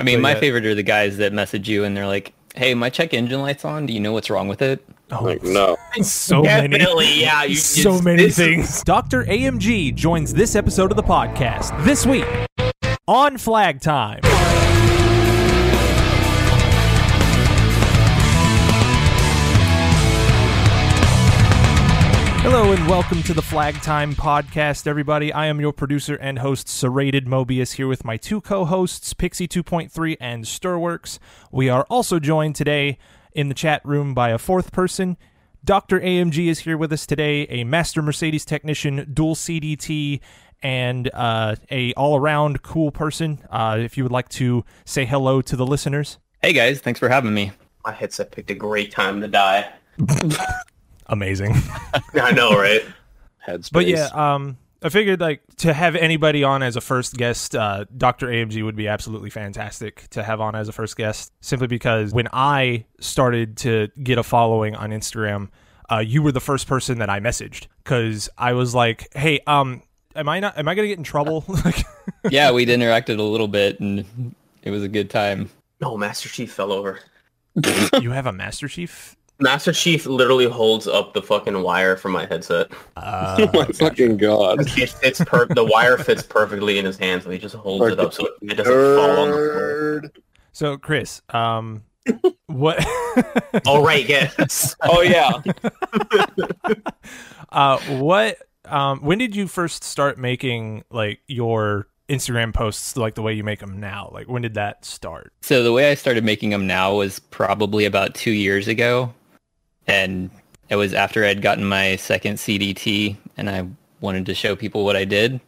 I mean, But my yeah. favorite are the guys that message you and they're like, "Hey, my check engine light's on. Do you know what's wrong with it?" Oh, Like, no. so many. Yeah. You, so it's- many this- things. Dr. AMG joins this episode of the podcast this week on Flag Time. Hello and welcome to the Flag Time podcast, everybody. I am your producer and host, Serrated Mobius, here with my two co-hosts, Pixie 2.3 and Stirworks. We are also joined today in the chat room by a fourth person. Dr. AMG is here with us today, a master Mercedes technician, dual CDT, and uh, a all-around cool person. Uh, if you would like to say hello to the listeners. Hey guys, thanks for having me. My headset picked a great time to die. Amazing. I know, right? Headspace. But yeah, um, I figured like to have anybody on as a first guest, uh, Dr. AMG would be absolutely fantastic to have on as a first guest. Simply because when I started to get a following on Instagram, uh, you were the first person that I messaged because I was like, "Hey, um, am I not? Am I gonna get in trouble?" Yeah, we'd interacted a little bit and it was a good time. No, Master Chief fell over. you have a Master Chief. Master Chief literally holds up the fucking wire from my headset. Uh, oh my fucking god. It fits per- the wire fits perfectly in his hands, so he just holds it up so it doesn't fall on the floor. So, Chris, um, what? All right, yes. Oh yeah. Uh, what? Um, when did you first start making like your Instagram posts like the way you make them now? Like, when did that start? So the way I started making them now was probably about two years ago, and it was after I'd gotten my second CDT, and I wanted to show people what I did,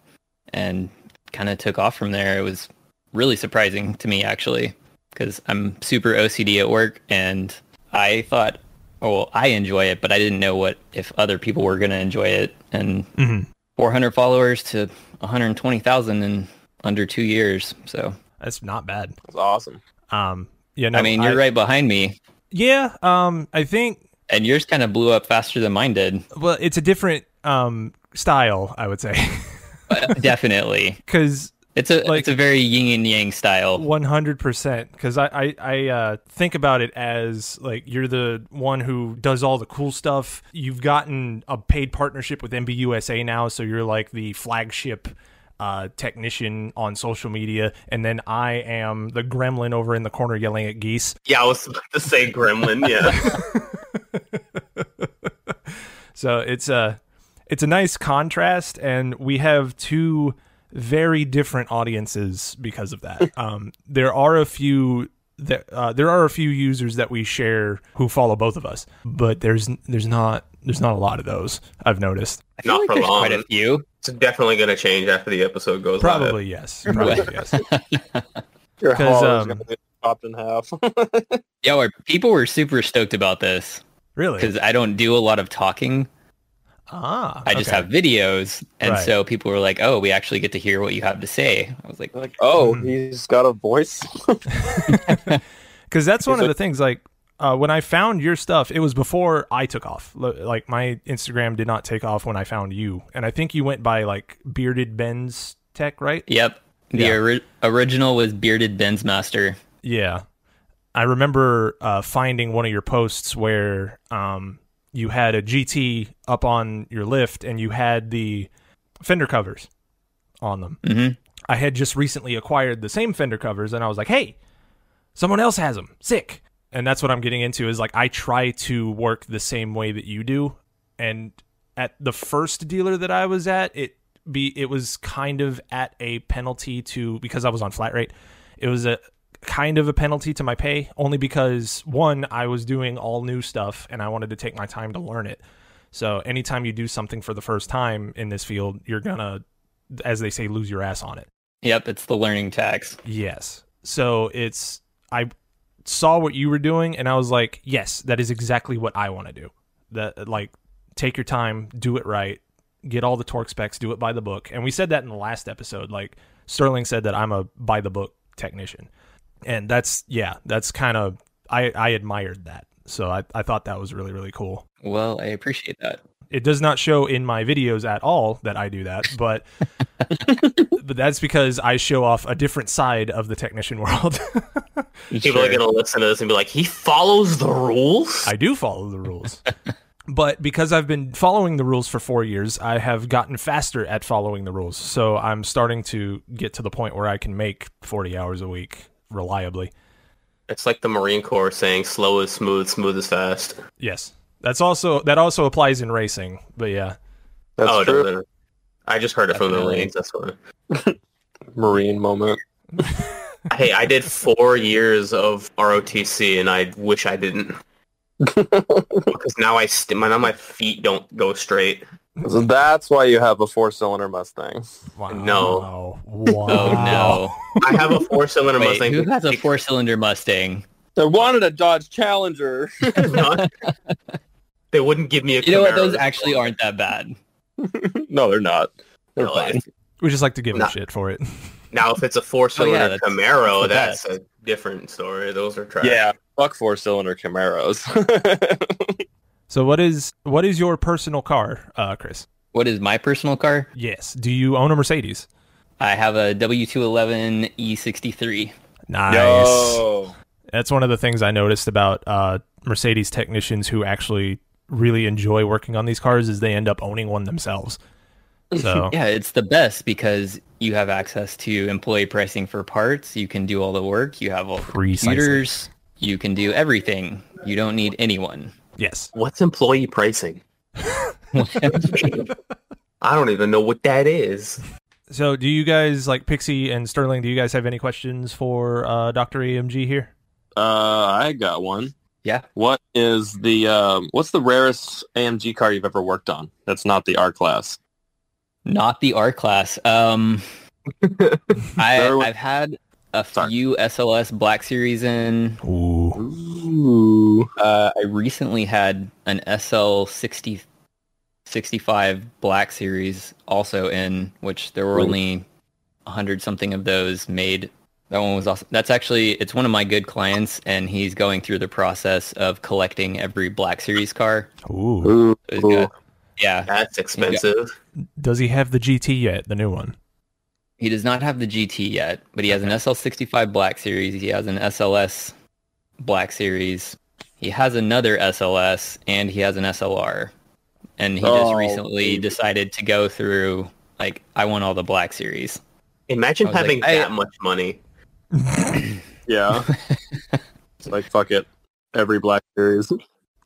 and kind of took off from there. It was really surprising to me actually, because I'm super OCD at work, and I thought, oh, well, I enjoy it, but I didn't know what if other people were gonna enjoy it, and Mhm. 400 followers to 120,000 in under two years. So That's not bad. That's awesome. Um, yeah, no, I mean, you're right behind me. Yeah, um, I think And yours kind of blew up faster than mine did. well, it's a different um style, I would say, Definitely. because It's a Like- it's a very yin and yang style. one hundred percent. Because I I, I uh, think about it as like you're the one who does all the cool stuff. You've gotten a paid partnership with MBUSA now, so you're like the flagship. Uh, technician on social media, and then I am the gremlin over in the corner yelling at geese. Yeah, I was about to say Gremlin. Yeah, So it's a it's a nice contrast, and we have two very different audiences because of that. um, there are a few that uh, there are a few users that we share who follow both of us, but there's there's not there's not a lot of those I've noticed. I feel Not like for there's long. quite a few. it's definitely gonna change after the episode goes live. Probably yes, probably yes. Your 'Cause, hull um, is gonna be chopped in half. Yeah, people were super stoked about this Really? because I don't do a lot of talking. Ah, I just okay. have videos, and Right. so people were like, "Oh, we actually get to hear what you have to say." I was like, like, oh, Hmm. he's got a voice. because that's one He's of like- the things like uh, when i found your stuff it was before i took off like my instagram did not take off when i found you and i think you went by like bearded ben's tech right "Yep." The Yeah. ori- original was Bearded Ben's Master. yeah i remember uh, finding one of your posts where um, you had a gt up on your lift and you had the fender covers on them hmm I had just recently acquired the same fender covers and I was like, "Hey, someone else has them. Sick." And that's what I'm getting into is like I try to work the same way that you do. And at the first dealer that I was at, it be it was kind of at a penalty to because I was on flat rate. It was a kind of a penalty to my pay only because one I was doing all new stuff and I wanted to take my time to learn it. So anytime you do something for the first time in this field, you're to as they say lose your ass on it. Yep, it's the learning tax. Yes. So it's I saw what you were doing and I was like, yes, that is exactly what I want to do. That like take your time, do it right, get all the torque specs, do it by the book. And we said that in the last episode. Like Sterling said that I'm a by the book technician. And that's yeah, that's kind of I I admired that. So I I thought that was really really cool. Well, I appreciate that. It does not show in my videos at all that I do that, but but that's because I show off a different side of the technician world. People are gonna listen to this and be like, "He follows the rules." I do follow the rules. but because I've been following the rules for four years, I have gotten faster at following the rules. So I'm starting to get to the point where I can make 40 hours a week reliably. It's like the Marine Corps saying, "Slow is smooth, smooth is fast." Yes. That's also that also applies in racing. But yeah. That's oh, true. no, no. I just heard it from the Definitely. Marines. That's why. Marine moment. Hey, I did four years of ROTC, and I wish I didn't because now I st- my now my feet don't go straight. So that's why you have a four-cylinder Mustang. Wow. No. Wow. Oh no! I have a four-cylinder Wait, Mustang. who has a four-cylinder Mustang? I wanted a Dodge Challenger. they wouldn't give me a. You know what? Those actually aren't that bad. no, they're not. They're No, fine. if- We just like to give them shit for it. Now, if it's a four-cylinder Oh, yeah, that's- Camaro, that's that's, a different story. Those are trash. Yeah, fuck four-cylinder Camaros. So what is what is your personal car, uh, Chris? What is my personal car? Yes. Do you own a Mercedes? I have a W211 E63. Nice. Yo. That's one of the things I noticed about uh, Mercedes technicians who actually really enjoy working on these cars is they end up owning one themselves. So Yeah, it's the best because you have access to employee pricing for parts. You can do all the work. You have all the Precisely. computers. You can do everything. You don't need anyone. Yes, What's employee pricing? I don't even know what that is. So, do you guys like Pixie and Sterling? Do you guys have any questions for uh, Doctor AMG here? Uh, I got one. Yeah. What is the um, what's the rarest AMG car you've ever worked on? That's not the R class. Not the R class. Um, I, I've had a Sorry. few SLS Black Series in. Ooh, Ooh. Uh, I recently had an SL 60, 65 Black Series also in, which there were Really? only hundred something of those made. That one was awesome. That's actually it's one of my good clients, and he's going through the process of collecting every Black Series car. ooh. Ooh. So got- yeah, That's expensive. Does he have the GT yet? The new one? he does not have the GT yet, but he has an SL65 Black Series. He has an SLS Black Series. He has another SLS, and he has an SLR. And he just Oh, recently baby. decided to go through like I want all the Black Series. Imagine I was like, having I- that much money. Yeah. it's like fuck it. Every Black Series.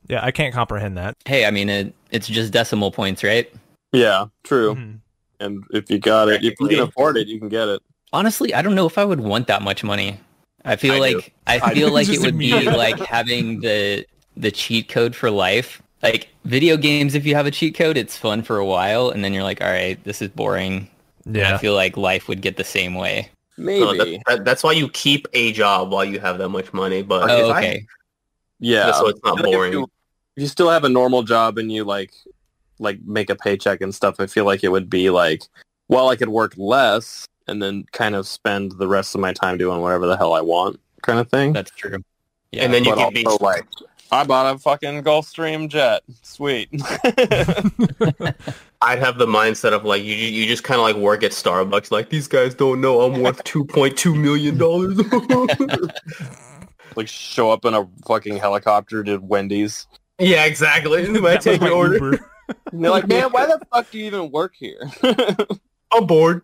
Yeah, I can't comprehend that. Hey, I mean it, it's just decimal points, right? Yeah, true. Mhm. And if you got it, if you can afford it, you can get it. Honestly, I don't know if I would want that much money. I feel I like do. I I feel do. like it would be like having the the cheat code for life. Like video games, if you have a cheat code, it's fun for a while, and then you're like, all right, this is boring. And I feel like life would get the same way. Maybe. No, that, that- that's why you keep a job while you have that much money. But Oh, if I- okay. yeah. just so it's not I feel like boring. If you, if you still have a normal job and you like like make a paycheck and stuff, I feel like it would be like well, I could work less and then kind of spend the rest of my time doing whatever the hell I want, kind of thing. That's true. Yeah. And then you can be also, like I bought a fucking Gulfstream jet. Sweet. I'd have the mindset of like you you just kind of like work at Starbucks. Like these guys don't know I'm worth two point two million dollars. like show up in a fucking helicopter to Wendy's. yeah, exactly. Am I take my your order? And they're like, man, why the fuck do you even work here? I'm bored.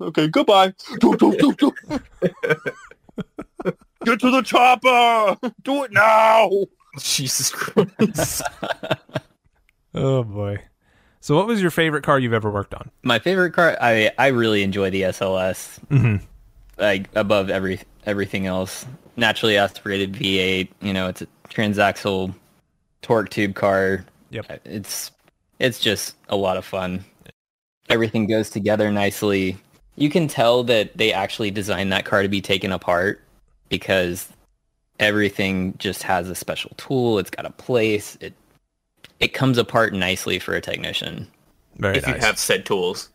Okay, goodbye. Do, do, do, do. Get to the chopper. Do it now. Jesus Christ. Oh boy. So, what was your favorite car you've ever worked on? My favorite car, I I really enjoy the SLS, Mm-hmm. like above every everything else. Naturally aspirated V8, you know, it's a transaxle torque tube car. Yep. It's it's just a lot of fun. Everything goes together nicely. You can tell that they actually designed that car to be taken apart because everything just has a special tool. It's got a place. It it comes apart nicely for a technician. Very if nice. you have said tools.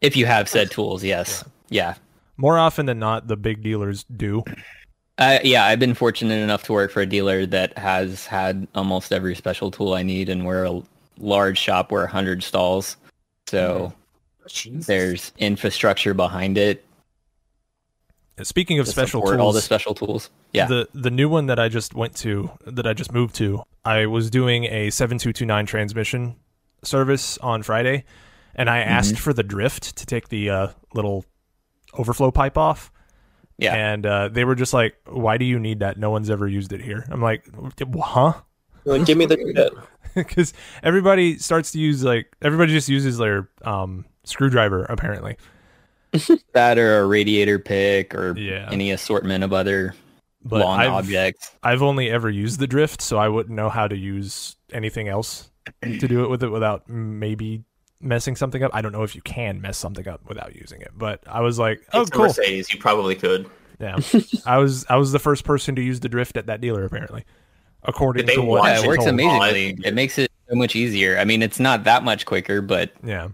If you have said tools, yes. Yeah. More often than not, the big dealers do. Uh, yeah, I've been fortunate enough to work for a dealer that has had almost every special tool I need and we're a large shop where 100 stalls. So there's infrastructure behind it Speaking of to special tools, all the special tools. Yeah. The the new one that I just went to, that I just moved to, I was doing a 7229 transmission service on Friday, and I asked for the drift to take the uh, little overflow pipe off. yeah. And uh, they were just like, "Why do you need that? No one's ever used it here." I'm like, "Huh?" Like, give me the shit. Because everybody starts to use like everybody just uses their um, screwdriver apparently. that or a radiator pick or Yeah. any assortment of other But long I've, objects. I've only ever used the drift, so I wouldn't know how to use anything else to do it with it without maybe messing something up. I don't know if you can mess something up without using it, but I was like, "Oh, It's cool." Mercedes, you probably could. Yeah, I was I was the first person to use the drift at that dealer apparently, according to what Yeah, it works amazingly. It makes it so much easier. I mean, it's not that much quicker, but Yeah,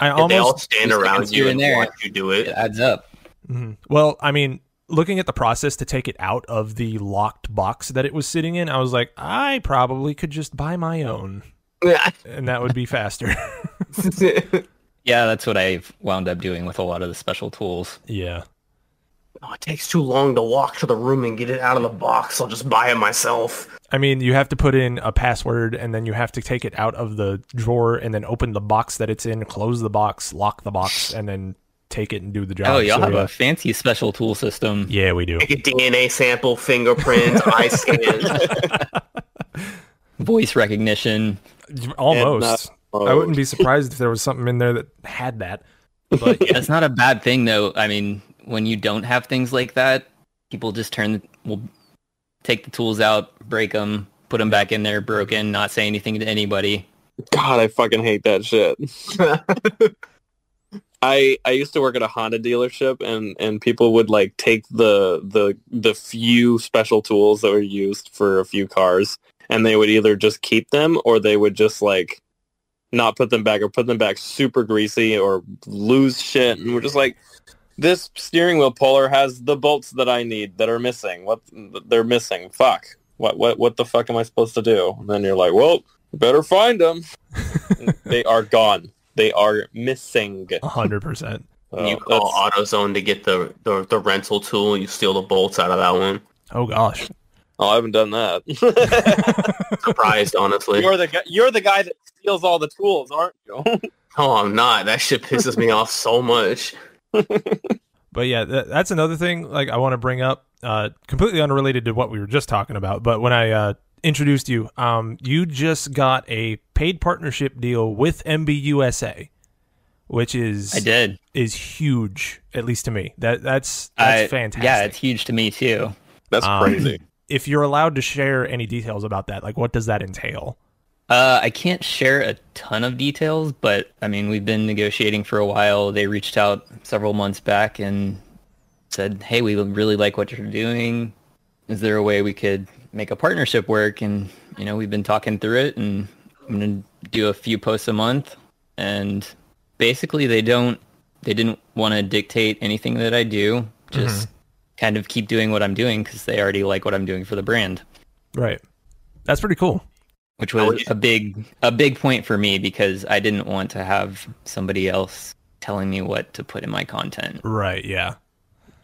I If they all almost stand around you here and and there. watch you do it it. adds up. Mhm. well, I mean. Looking at the process to take it out of the locked box that it was sitting in, I was like, I probably could just buy my own, and that would be faster. Yeah, that's what I've wound up doing with a lot of the special tools. yeah, oh, it takes too long to walk to the room and get it out of the box. I'll just buy it myself. I mean, you have to put in a password and then you have to take it out of the drawer and then open the box that it's in, close the box, lock the box, and then take it and do the job. Oh, y'all So, have yeah. a fancy special tool system. Yeah, we do. Take a DNA sample, fingerprint, eye scan. Voice recognition. Almost. Uh, I wouldn't be surprised if there was something in there that had that. But yeah, That's not a bad thing, though. I mean, when you don't have things like that, people just turn, will take the tools out, break them, put them back in there, broken, not say anything to anybody. God, I fucking hate that shit. I I used to work at a Honda dealership and and people would like take the the the few special tools that were used for a few cars and they would either just keep them or they would just like not put them back or put them back super greasy or lose shit and we're just like this steering wheel puller has the bolts that I need that are missing. What they're missing. Fuck. What what what the fuck am I supposed to do? And then you're like, "Well, better find them." they are gone. They are missing. 100%. Uh, you call that's- AutoZone to get the, the the rental tool and you steal the bolts out of that one. Oh, gosh. oh, I haven't done that. Surprised, honestly. you're the guy. You're the guy that steals all the tools, aren't you? Oh, I'm not. That shit pisses me off so much. But yeah, th- that's another thing like I want to bring up, uh, completely unrelated to what we were just talking about. But when I uh, introduced you, um, you just got a paid partnership deal with MBUSA, which is I did. is huge, at least to me. That that's that's I- fantastic. Yeah, it's huge to me, too. That's Um, crazy. if you're allowed to share any details about that, like what does that entail? Uh, I can't share a ton of details, but I mean, we've been negotiating for a while. They reached out several months back and said, "Hey, we really like what you're doing. Is there a way we could make a partnership work?" And you know, we've been talking through it, and I'm gonna do a few posts a month. And basically, they don't, they didn't want to dictate anything that I do. Just kind of keep doing what I'm doing because they already like what I'm doing for the brand Right. That's pretty cool. Which was a big a big point for me because I didn't want to have somebody else telling me what to put in my content. Right. Yeah.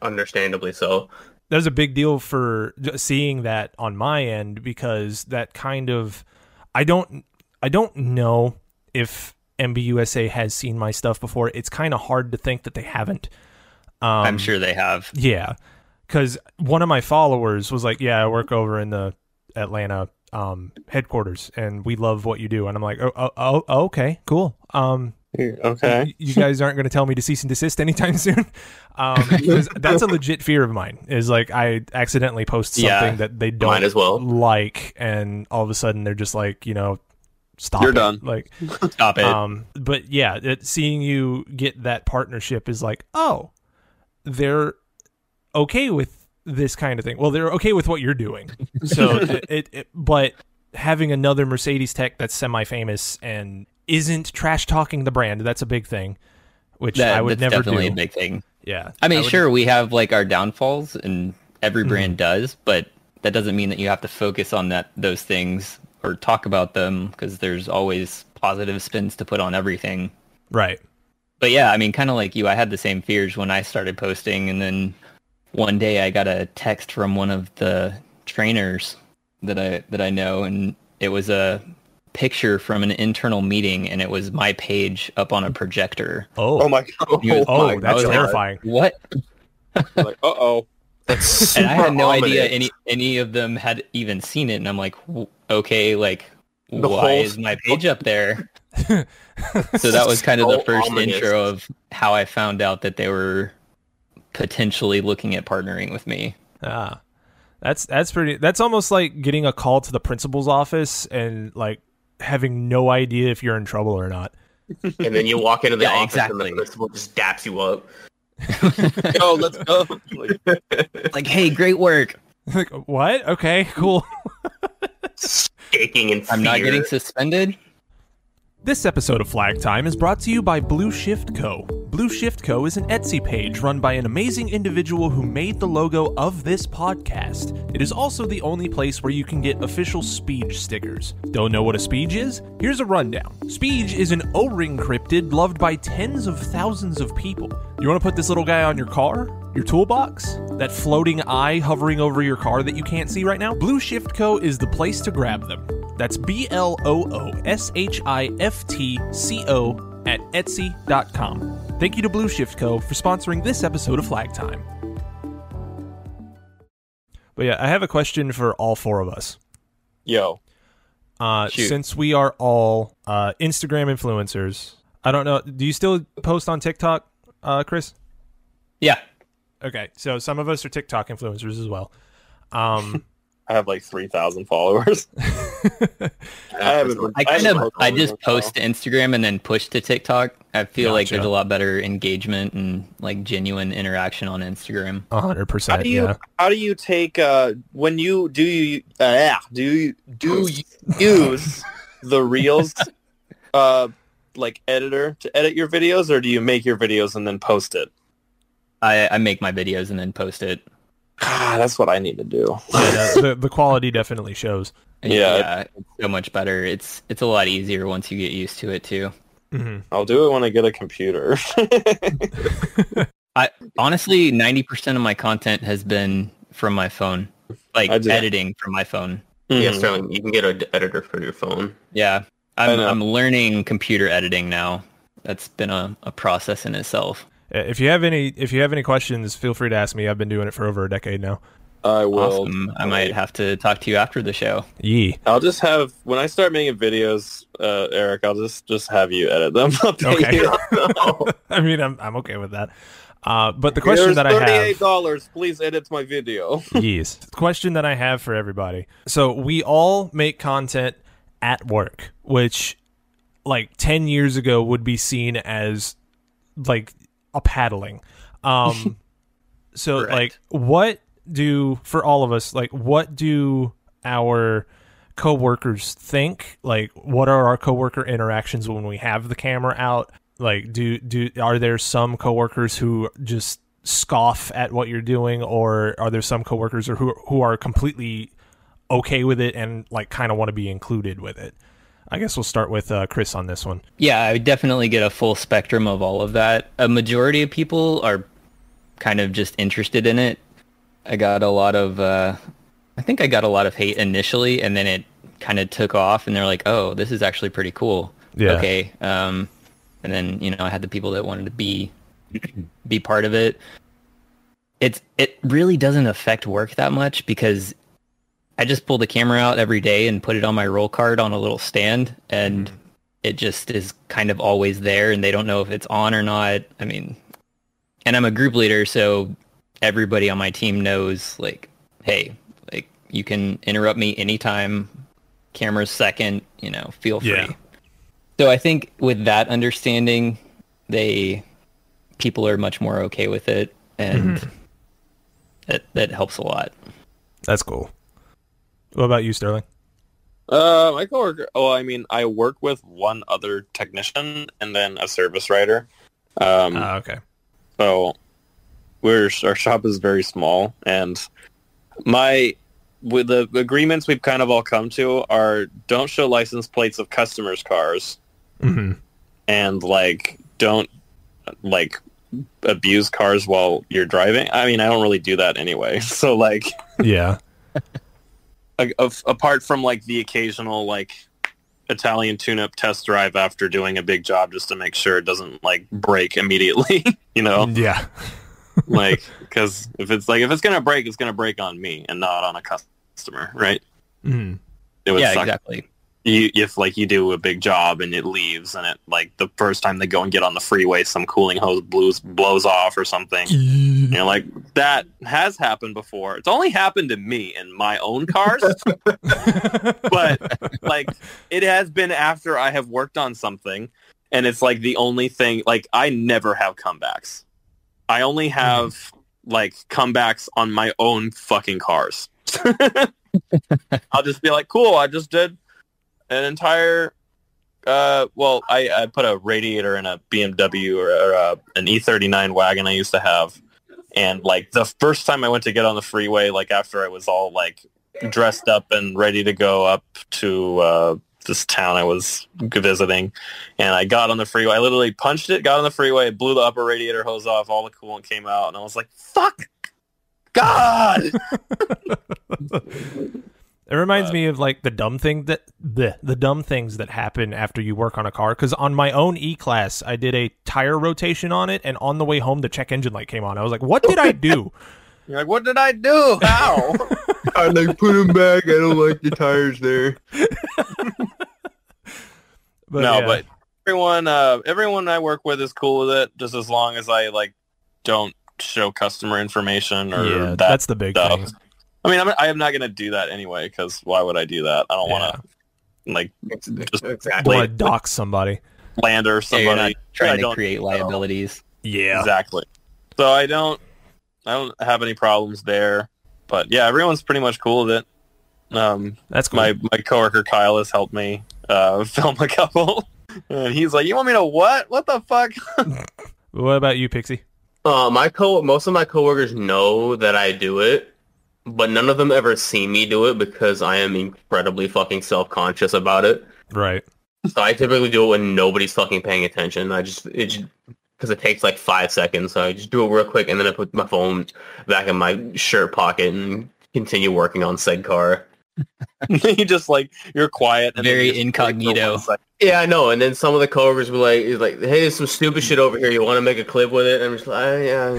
Understandably so. There's a big deal for seeing that on my end because that kind of I don't I don't know if MBUSA has seen my stuff before. It's kind of hard to think that they haven't. Um, I'm sure they have. Yeah, because one of my followers was like, "Yeah, I work over in the Atlanta um, headquarters, and we love what you do." And I'm like, "Oh, oh, oh okay, cool. Um, Okay. you guys aren't going to tell me to cease and desist anytime soon." Um, that's a legit fear of mine. Is like I accidentally post something Yeah, that they don't as well. like, and all of a sudden they're just like, you know, stop. You're it." done. Like, Stop it. um, but yeah, it, seeing you get that partnership is like, oh, they're okay with this kind of thing. Well, they're okay with what you're doing. So it, it, it, but having another Mercedes tech that's semi-famous and isn't trash talking the brand, that's a big thing, which that, I would that's never definitely do. a big thing. yeah, I mean, would- sure, we have like our downfalls, and every Mm-hmm. brand does, but that doesn't mean that you have to focus on that those things or talk about them because there's always positive spins to put on everything. Right. But yeah, I mean, kind of like you, I had the same fears when I started posting, and then one day I got a text from one of the trainers that I that I know, and it was a picture from an internal meeting, and it was my page up on a projector. Oh. Oh my god. Was- Oh, my that's God. terrifying. What? Like, uh oh. That's and I had no super idea any any of them had even seen it, and I'm like, okay, like, The why whole is my page up there? so that was kind of So the first ominous. intro of how I found out that they were potentially looking at partnering with me. Ah, that's that's pretty. That's almost like getting a call to the principal's office and like having no idea if you're in trouble or not. And then you walk into the Yeah, office and exactly. the principal just daps you up. Go, let's go. Like, like, hey, great work. like what? Okay, cool. Shaking and. I'm not getting suspended. This episode of Flag Time is brought to you by Blooshift Co. Blooshift Co. is an Etsy page run by an amazing individual who made the logo of this podcast. It is also the only place where you can get official Speech stickers. Don't know what a Speech is? Here's a rundown. Speech is an O-ring cryptid loved by tens of thousands of people. You want to put this little guy on your car? Your toolbox? That floating eye hovering over your car that you can't see right now? Blooshift Co. is the place to grab them. That's B L O O S H I F T C O at Etsy.com. Thank you to Blooshift Co. for sponsoring this episode of Flag Time. But yeah, I have a question for all four of us. yo. Uh, Shoot. since we are all uh, Instagram influencers, I don't know. Do you still post on TikTok, uh, Chris? Yeah. Okay, so some of us are TikTok influencers as well. Um, I have like 3,000 followers. I haven't been- I I kind haven't of I just post to Instagram and then push to TikTok. I feel like there's a lot better engagement and like genuine interaction on Instagram. hundred How percent. do you Yeah. how do you take uh when you do you uh, yeah, do you do you use the reels uh like editor to edit your videos or do you make your videos and then post it? I, I make my videos and then post it. Ah, that's what I need to do. Yeah, the, the quality definitely shows. Yeah. it's so much better. It's it's a lot easier once you get used to it too. hmm I'll do it when I get a computer. I honestly, ninety percent of my content has been from my phone, like editing from my phone. Yeah, Mhm. Sterling, you can get an editor for your phone. Yeah, I I'm. I'm learning computer editing now. That's been a, a process in itself. If you have any, if you have any questions, feel free to ask me. I've been doing it for over a decade now. I will. Awesome. I might have to talk to you after the show. Yee. I'll just have when I start making videos, uh, Eric. I'll just just have you edit them. I'll Okay. you. I mean, I'm I'm okay with that. Uh, but the question Here's that I thirty-eight have, dollars. Please edit my video. yes, the question that I have for everybody. So we all make content at work, which, like ten years ago, would be seen as like a paddling. Um, so Correct. like, what do for all of us? Like, what do our coworkers think? Like, what are our coworker interactions when we have the camera out? Like, do do are there some coworkers who just scoff at what you're doing, or are there some coworkers or who who are completely okay with it and like kind of want to be included with it? I guess we'll start with uh, Chris on this one. Yeah, I would definitely get a full spectrum of all of that. A majority of people are kind of just interested in it. I got a lot of, uh, I think I got a lot of hate initially, and then it kind of took off, and they're like, "Oh, this is actually pretty cool." Yeah. Okay. Um, and then you know, I had the people that wanted to be be part of it. It's it really doesn't affect work that much because I just pull the camera out every day and put it on my roll card on a little stand, and mm-hmm. it just is kind of always there, and they don't know if it's on or not. I mean, and I'm a group leader, so everybody on my team knows, like, hey, like you can interrupt me anytime. Camera's second, you know, feel free. Yeah. So I think with that understanding, they people are much more okay with it, and mm-hmm. that that helps a lot. That's cool. What about you, Sterling? Uh, my coworker. Oh, I mean, I work with one other technician and then a service writer. Um, Ah, okay. so we're our shop is very small, and my with the agreements we've kind of all come to are don't show license plates of customers' cars hmm and like don't like abuse cars while you're driving. I mean, I don't really do that anyway. So like Yeah. a- a- apart from like the occasional like Italian tune-up test drive after doing a big job just to make sure it doesn't like break immediately, you know, Yeah. like because if it's like if it's gonna break, it's gonna break on me and not on a customer, right? hmm It would yeah, suck exactly. You, if like you do a big job and it leaves and it like the first time they go and get on the freeway, some cooling hose blows blows off or something. You know, like that has happened before. It's only happened to me in my own cars, but like it has been after I have worked on something, and it's like the only thing. Like I never have comebacks. I only mm-hmm. have like comebacks on my own fucking cars. I'll just be like, cool. I just did an entire. Uh, well, I, I put a radiator in a BMW or, or uh, an E39 wagon I used to have, and like the first time I went to get on the freeway, like after I was all like dressed up and ready to go up to uh, this town I was visiting, and I got on the freeway. I literally punched it, got on the freeway, blew the upper radiator hose off, all the coolant came out, and I was like, "Fuck, God!" It reminds Uh, me of like the dumb thing that the the dumb things that happen after you work on a car. Because on my own E class, I did a tire rotation on it, and on the way home, the check engine light came on. I was like, "What did I do?" You're like, "What did I do? How?" I like put them back. I don't like the tires there. But no, yeah. but everyone, uh, everyone I work with is cool with it, just as long as I like don't show customer information or yeah, that that's the big stuff. thing. I mean, I'm, I am not going to do that anyway because why would I do that? I don't want to like just Exactly. Want to dox somebody? slander Yeah, you're not somebody. I trying to don't create know. liabilities. Yeah, Exactly. So I don't, I don't have any problems there. But yeah, everyone's pretty much cool with it. Um, that's cool. my my coworker Kyle has helped me uh, film a couple, and he's like, "You want me to what? What the fuck?" what about you, Pixie? Uh, my co most of my coworkers know that I do it, but none of them ever see me do it because I am incredibly fucking self conscious about it. Right. So I typically do it when nobody's fucking paying attention. I just it because it takes like five seconds. So I just do it real quick and then I put my phone back in my shirt pocket and continue working on said car. you just like you're quiet and Very you just incognito. one second. Yeah, I know. And then some of the coworkers were like, "Is like, hey, there's some stupid shit over here. You want to make a clip with it?" And I'm just like, "Ah, "Yeah,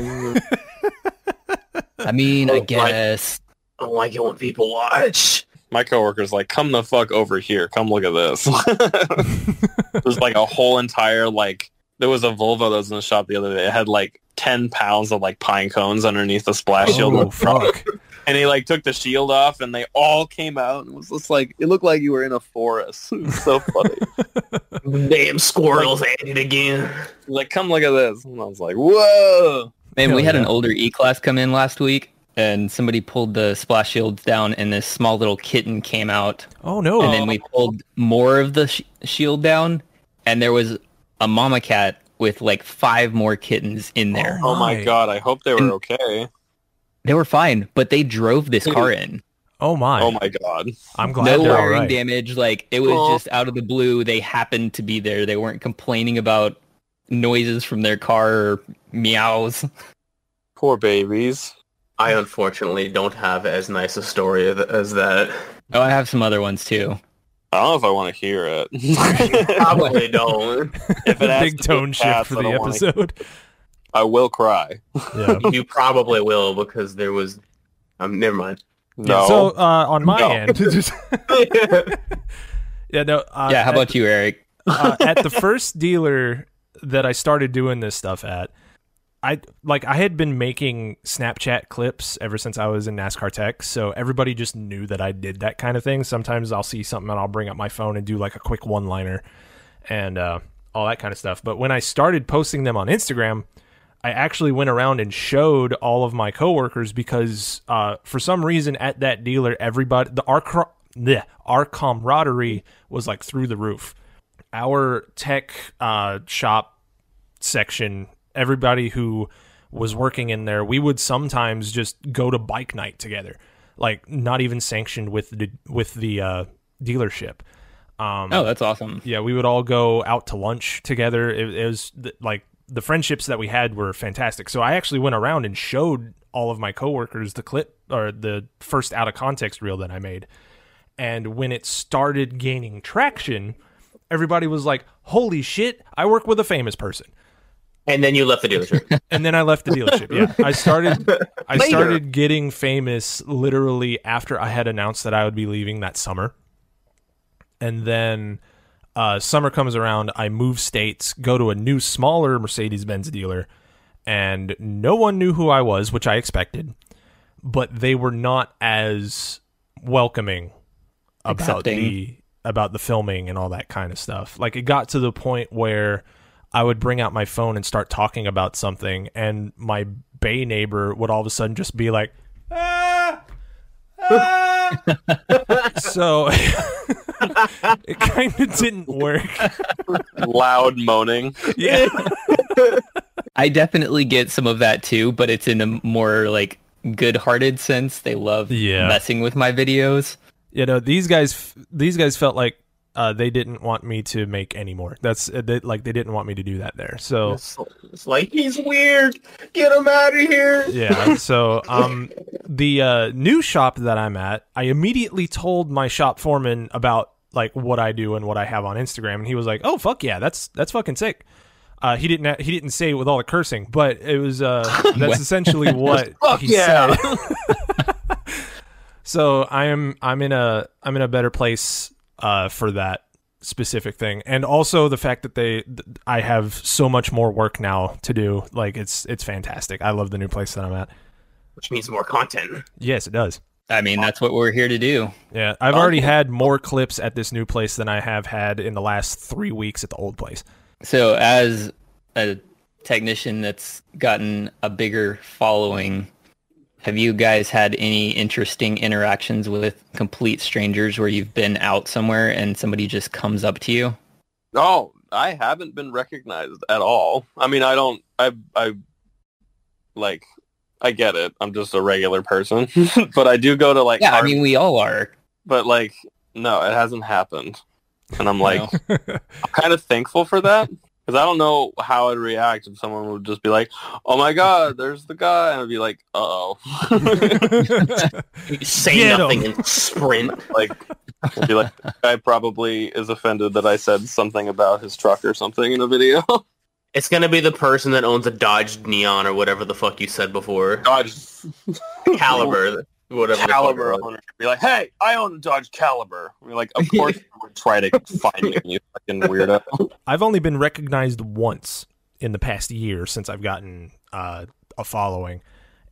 I mean, Oh, I my- guess. I don't like it when people watch." My coworker's like, "Come the fuck over here. Come look at this." There's like a whole entire like there was a Volvo that was in the shop the other day. It had like ten pounds of like pine cones underneath the splash oh, shield, Oh fuck! and he like took the shield off, and they all came out, and it was just like it looked like you were in a forest. It was so funny. Damn squirrels at it again. Like, "Come look at this," and I was like, "Whoa!" Man, we Hell had an older E-Class come in last week, and somebody pulled the splash shields down, and this small little kitten came out. Oh no! And then we pulled more of the sh- shield down, and there was a mama cat with like five more kittens in there. Oh my oh My. god! I hope they were And- okay. They were fine, but they drove this car in. oh my! Oh my god! I'm glad no they're all wiring right. damage. Like it was Aw. just out of the blue. They happened to be there. They weren't complaining about noises from their car or meows. Poor babies. I unfortunately don't have as nice a story as- as that. Oh, I have some other ones too. I don't know if I want to hear it. Probably don't. If it has Big tone with shift cats, for the don't wanna- episode. I will cry. Yeah. You probably will because there was. Um, never mind. No. So uh, on my No. end, yeah, no. Uh, yeah, how at- about you, Eric? uh, at the first dealer that I started doing this stuff at, I like I had been making Snapchat clips ever since I was in NASCAR Tech, so everybody just knew that I did that kind of thing. Sometimes I'll see something and I'll bring up my phone and do like a quick one-liner and uh, all that kind of stuff. But when I started posting them on Instagram, I actually went around and showed all of my coworkers because uh, for some reason at that dealer, everybody the our our camaraderie was like through the roof. Our tech uh, shop section, everybody who was working in there, we would sometimes just go to bike night together. like not even sanctioned with the with the uh, dealership. Um, Oh, that's awesome. yeah, we would all go out to lunch together. It, it was th- like the friendships that we had were fantastic. So I actually went around and showed all of my coworkers the clip or the first out of context reel that I made. And when it started gaining traction, everybody was like, "Holy shit, I work with a famous person." And then you left the dealership. And then I left the dealership. Yeah. I started I Later. started getting famous literally after I had announced that I would be leaving that summer. And then uh, summer comes around, I move states, go to a new smaller Mercedes-Benz dealer, and no one knew who I was, which I expected, but they were not as welcoming about Accepting. the about the filming and all that kind of stuff. Like it got to the point where I would bring out my phone and start talking about something, and my bay neighbor would all of a sudden just be like, ah, ah." so it kind of didn't work. Loud moaning. Yeah, I definitely get some of that too, but it's in a more like good-hearted sense. They love Yeah. messing with my videos. You know these guys. These guys felt like uh, they didn't want me to make any more. That's uh, they, like they didn't want me to do that there. So It's, it's like he's weird. Get him out of here. yeah so um the uh new shop that i'm at i immediately told my shop foreman about like what i do and what i have on instagram and he was like oh fuck yeah that's that's fucking sick uh, he didn't. He didn't say it with all the cursing, but it was. Uh, that's essentially what Fuck he yeah. said. so I am. I'm in a. I'm in a better place uh, for that specific thing, and also the fact that they. th- I have so much more work now to do. Like it's. It's fantastic. I love the new place that I'm at. Which means more content. Yes, it does. I mean, that's what we're here to do. Yeah, I've already had more clips at this new place than I have had in the last three weeks at the old place. So, as a technician that's gotten a bigger following, have you guys had any interesting interactions with complete strangers where you've been out somewhere and somebody just comes up to you? Oh, I haven't been recognized at all. I mean, I don't. I I like. I get it. I'm just a regular person, but I do go to like. Yeah, I mean, we all are. but like, no, it hasn't happened, and I'm like, No. I'm kind of thankful for that because I don't know how I'd react if someone would just be like, "Oh my god, there's the guy," and I'd be like, "Uh oh," Say Get 'em. nothing and sprint. like. I'd be like, "The guy probably is offended that I said something about his truck or something in a video. It's gonna be the person that owns a Dodge Neon or whatever the fuck you said before. Dodge Caliber, whatever. Caliber owner be like, "Hey, I own a Dodge Caliber." We're like, "Of course you would try to find me, you fucking weirdo." I've only been recognized once in the past year since I've gotten uh, a following,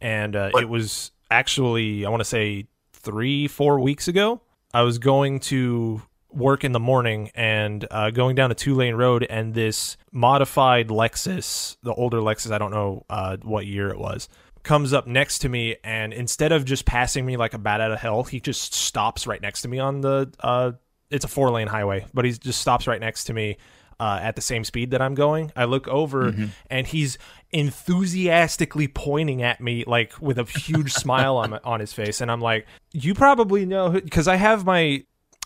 and uh, it was actually I want to say three, four weeks ago. I was going to work in the morning and uh, going down a two lane road, and this modified Lexus, the older Lexus, I don't know uh, what year it was, comes up next to me, and instead of just passing me like a bat out of hell, he just stops right next to me on the. Uh, it's a four lane highway, but he just stops right next to me uh, at the same speed that I'm going. I look over and he's enthusiastically pointing at me like with a huge smile on on his face, and I'm like, "You probably know because I have my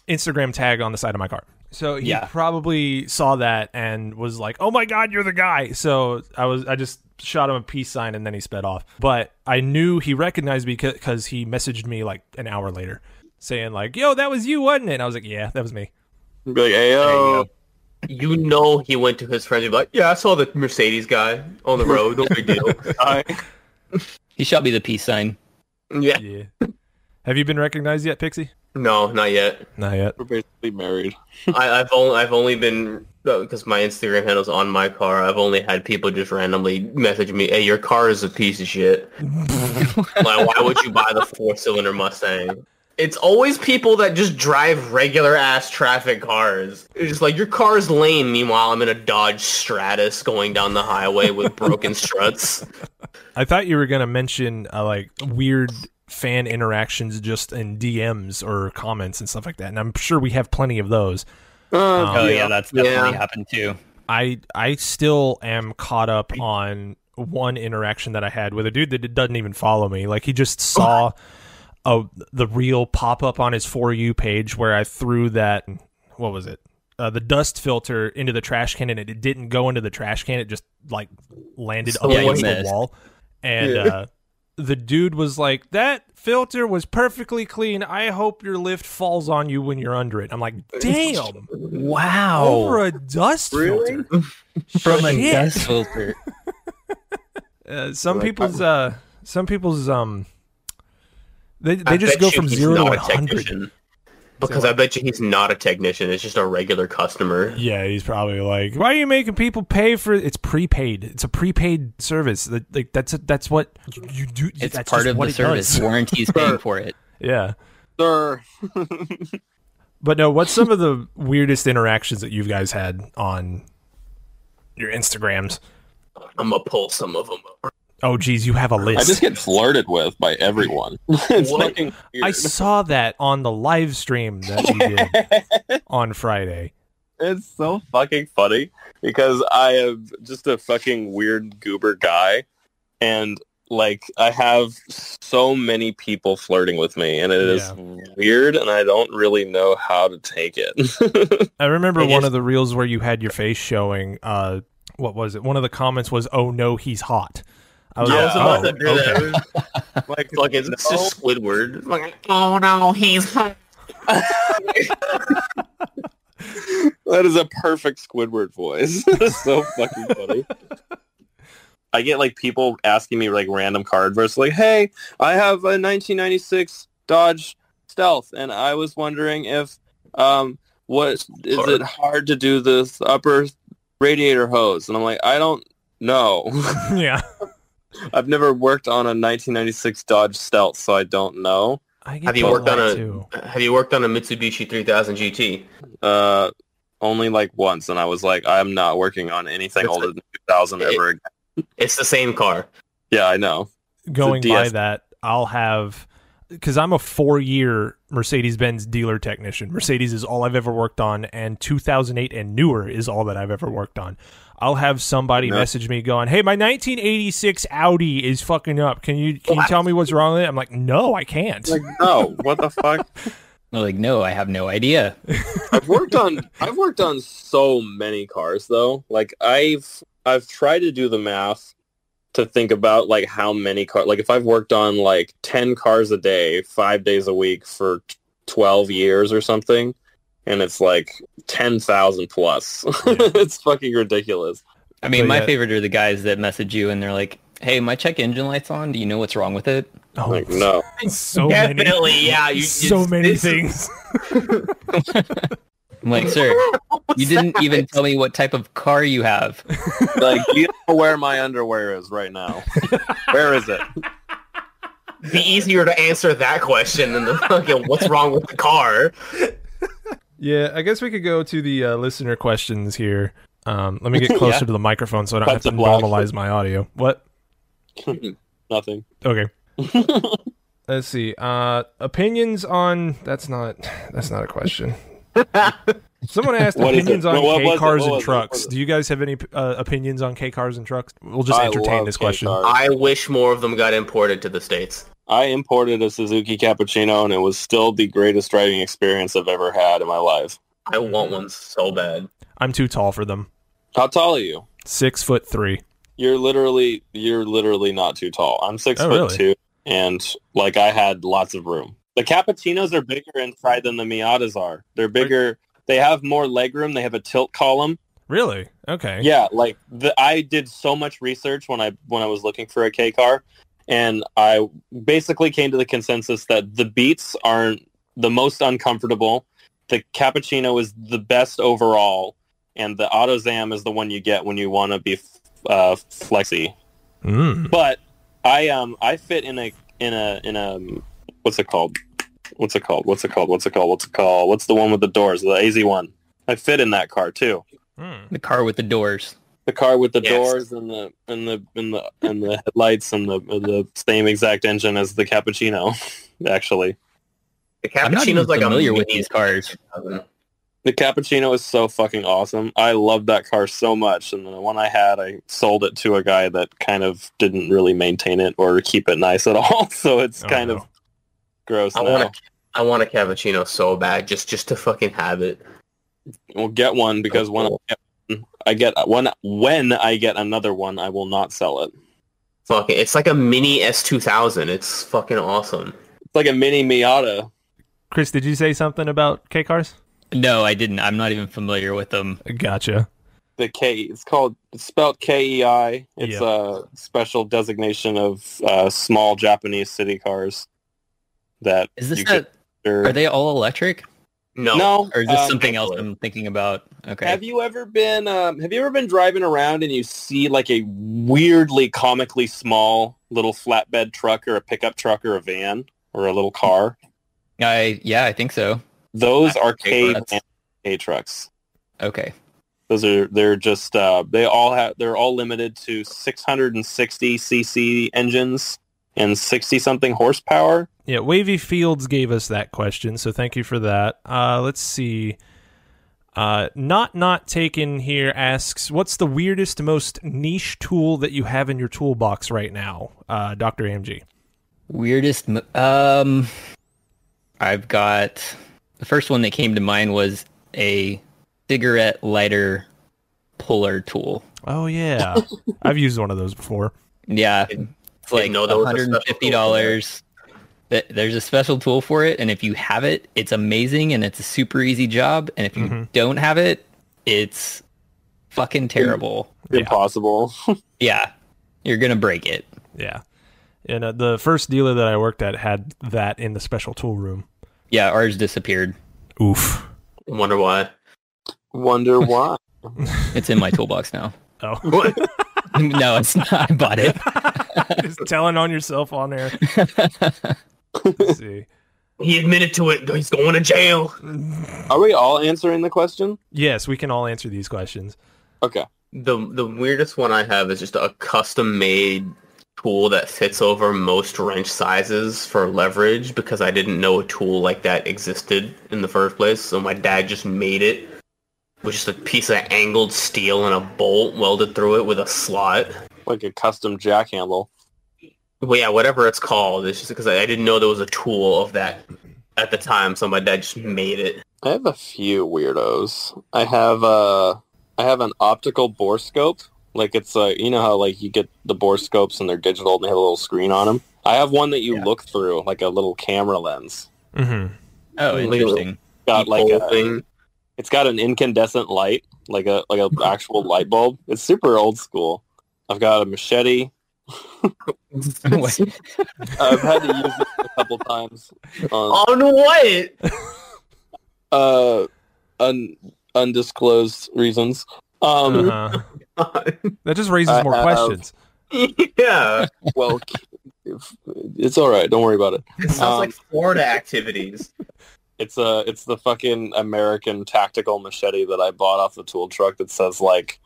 Instagram tag on the side of my car." So he Yeah. probably saw that and was like, "Oh my god, you're the guy!" So I was I just shot him a peace sign and then he sped off. But I knew he recognized me because he messaged me like an hour later saying like, "Yo, that was you, wasn't it?" And I was like, "Yeah, that was me." Be like, "Hey, yo." You know he went to his friends and be like, yeah, I saw the Mercedes guy on the road. No big deal. He shot me the peace sign. yeah. Yeah. Have you been recognized yet, Pixie? No, not yet. Not yet. We're basically married. I, I've only I've only been because my Instagram handle's on my car. I've only had people just randomly message me, "Hey, your car is a piece of shit. like, why would you buy the four cylinder Mustang?" It's always people that just drive regular ass traffic cars. It's just like your car's lame. Meanwhile, I'm in a Dodge Stratus going down the highway with broken struts. I thought you were gonna mention uh, like weird fan interactions just in DMs or comments and stuff like that, and I'm sure we have plenty of those. Uh, Oh yeah, that's definitely Yeah. happened too. I I still am caught up on one interaction that I had with a dude that doesn't even follow me. Like he just saw a the real pop up on his for you page where I threw that what was it uh, the dust filter into the trash can and it it, didn't go into the trash can it just like landed So up against the wall and Yeah. uh, the dude was like that filter was perfectly clean I hope your lift falls on you when you're under it I'm like damn Wow. over a dust Really? filter From a dust filter. Uh, some Like, people's uh some people's um they they I just go from zero to not one a hundred. Technician. Because I bet you he's not a technician. It's just a regular customer. Yeah, he's probably like, "Why are you making people pay for it? It's prepaid. It's a prepaid service. That- Like that's that's what you, you do. It's that's part of what the service. does. Warranty's paying for it. Yeah, Sir. but no. What's some of the weirdest interactions that you guys had on your Instagrams? I'm gonna pull some of them. Up. Oh, geez, you have a list. I just get flirted with by everyone. it's What? fucking weird. I saw that on the live stream that you did on Friday. it's so fucking funny because I am just a fucking weird goober guy, and like I have so many people flirting with me, and it is Yeah. weird, and I don't really know how to take it. I remember I one guess- of the reels where you had your face showing. Uh, what was it? One of the comments was, "Oh no, he's hot." I was Yeah, like, I "Oh, was about to do okay." like, Like it's, it's no. just Squidward. Like, oh no, he's hot. that is a perfect Squidward voice. It's so fucking funny. I get like people asking me like random card versus like, "Hey, I have a 1996 Dodge Stealth, and I was wondering if um, what is it hard to do this upper radiator hose?" And I'm like, "I don't know. yeah. I've never worked on a 1996 Dodge Stealth, so I don't know." I Have you worked on a too. Have you worked on a Mitsubishi 3000 GT? Uh, only like once, and I was like, "I'm not working on anything It's older than 2000 it- ever again." It's the same car. Yeah, I know. Going by that, I'll have because I'm a four-year Mercedes-Benz dealer technician. Mercedes is all I've ever worked on, and 2008 and newer is all that I've ever worked on. I'll have somebody Yeah. message me going, "Hey, my 1986 Audi is fucking up. Can you can you tell me what's wrong with it?" I'm like, "No, I can't." Like, no, what the fuck? They're like, no, I have no idea. I've worked on I've worked on so many cars though. Like I've I've tried to do the math to think about like how many cars like if I've worked on like 10 cars a day, 5 days a week for 12 years or something and it's like 10,000 plus. it's fucking ridiculous. I mean, So, my yeah. favorite are the guys that message you and they're like, hey, my check engine light's on. Do you know what's wrong with it? Oh, Like no. so many, Definitely, yeah. You, so it's- many this- things. I'm like, sir, you didn't even tell me what type of car you have. Like you know where my underwear is right now. Where is it? Be easier to answer that question than the fucking what's wrong with the car. Yeah, I guess we could go to the uh, listener questions here. Um, let me get closer Yeah. to the microphone so I don't Cuts have to normalize my audio. What? Nothing. Okay. Let's see. Uh, opinions on that's not that's not a question. Someone asked What is opinions on What- what K cars and trucks. What was it? Do you guys have any uh, opinions on K cars and trucks? We'll just I entertain love this question. K-cars. I wish more of them got imported to the states. I imported a Suzuki Cappuccino and it was still the greatest driving experience I've ever had in my life. I want one so bad. I'm too tall for them. How tall are you? Six foot three. You're literally you're literally not too tall. I'm six Oh, foot really? two and like I had lots of room. The Cappuccinos are bigger inside than the Miatas are. They're bigger. They have more legroom. They have a tilt column. Really? Okay. Yeah, like the, I did so much research when I when I was looking for a K car, and I basically came to the consensus that the Beats aren't the most uncomfortable. The Cappuccino is the best overall, and the AutoZam is the one you get when you want to be uh, flexy. Mm. But I um I fit in a in a in a what's it called? What's it called? What's it called? What's it called? What's it called? What's the one with the doors? The AZ one. I fit in that car too. Mm. The car with the doors. The car with the Yes. doors and the and the and the and the headlights and the the same exact engine as the cappuccino actually The I'm not even cappuccino's like familiar with these cars. the cappuccino is so fucking awesome i love that car so much and the one i had i sold it to a guy that kind of didn't really maintain it or keep it nice at all so it's Oh, kind no. of gross. I now. want a, I want a cappuccino so bad, just just to fucking have it. We'll get one because when I get, I get one when I get another one, I will not sell it. Fucking, it's like a mini S2000. It's fucking awesome. It's like a mini Miata. Chris, did you say something about K cars? No, I didn't. I'm not even familiar with them. Gotcha. The K. It's called. It's spelled K E I. It's Yeah. a special designation of uh, small Japanese city cars. That Is this you that? could- Are they all electric, No, No, or is this um, something else. I'm thinking about? Okay. Have you ever been? Um, have you ever been driving around and you see like a weirdly comically small little flatbed truck or a pickup truck or a van or a little car? I yeah, I think so. Those are Okay, K K trucks. Okay. Those are they're just uh, they all have they're all limited to 660 cc engines and 60 something horsepower. Yeah, Wavy Fields gave us that question, so thank you for that. Uh, let's see. Uh, not not taken here asks, "What's the weirdest, most niche tool that you have in your toolbox right now?" Uh, Doctor AMG. Weirdest. Um, I've got the first one that came to mind was a cigarette lighter puller tool. Oh yeah, I've used one of those before. Yeah, it's like didn't know there was a hundred special and fifty tool for dollars. There's a special tool for it, and if you have it, it's amazing, and it's a super easy job. And if you Mhm. don't have it, it's fucking terrible. Yeah. Impossible. Yeah, you're gonna break it. Yeah, and uh, the first dealer that I worked at had that in the special tool room. Yeah, ours disappeared. Oof. wonder why. Wonder why. It's in my toolbox now. Oh, What? no, it's not. I bought it. just telling on yourself on there. Let's see. he admitted to it. He's going to jail. Are we all answering the question? Yes, we can all answer these questions. Okay. The the weirdest one I have is just a custom made tool that fits over most wrench sizes for leverage because I didn't know a tool like that existed in the first place. So my dad just made it with just a piece of angled steel and a bolt welded through it with a slot. Like a custom jack handle. Well, yeah, whatever it's called. It's just because I, I didn't know there was a tool of that at the time, so my dad just made it. I have a few weirdos. I have uh I have an optical borescope. Like it's uh you know how like you get the borescopes and they're digital and they have a little screen on them. I have one that you Yeah. look through, like a little camera lens. Mm-hmm. Oh, Little- interesting. Got like a, thing. it's got an incandescent light, like a like a actual light bulb. It's super old school. I've got a machete. Wait. I've had to use it a couple times on On what? uh un, undisclosed reasons. Um Uh-huh. That just raises I more have- questions. yeah, well it's all right, don't worry about it. it sounds Um, like Florida activities. It's a it's the fucking American tactical machete that I bought off the tool truck that says like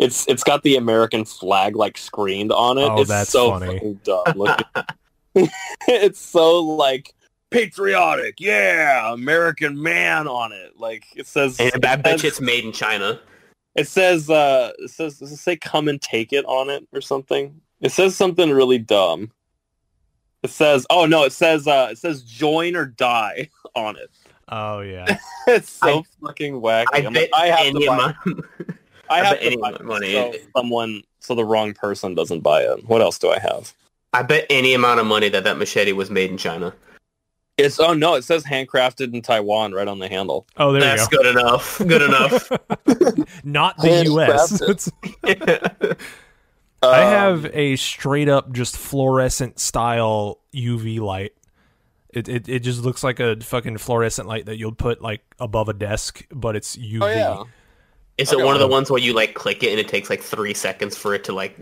it's it's got the American flag like screened on it. Oh, it's that's so funny. fucking dumb. Look at- it's so like patriotic, yeah, American man on it. Like it says And I it says- it's made in China. it says uh it says does it say come and take it on it or something? It says something really dumb. It says oh no, it says uh it says join or die on it. Oh yeah. it's so I- fucking wacky. I I'm bet like, I have any to buy, amount. I I have any money- so someone so the wrong person doesn't buy it. What else do I have? I bet any amount of money that that machete was made in China. It's oh no, it says handcrafted in Taiwan right on the handle. Oh, there That's you good enough. Good enough. Not the Handcrafted. U.S. It's- I Um, have a straight up just fluorescent style UV light. It, it it just looks like a fucking fluorescent light that you'll put like above a desk, but it's UV. Oh yeah. Is it one of the ones where you like click it and it takes like three seconds for it to like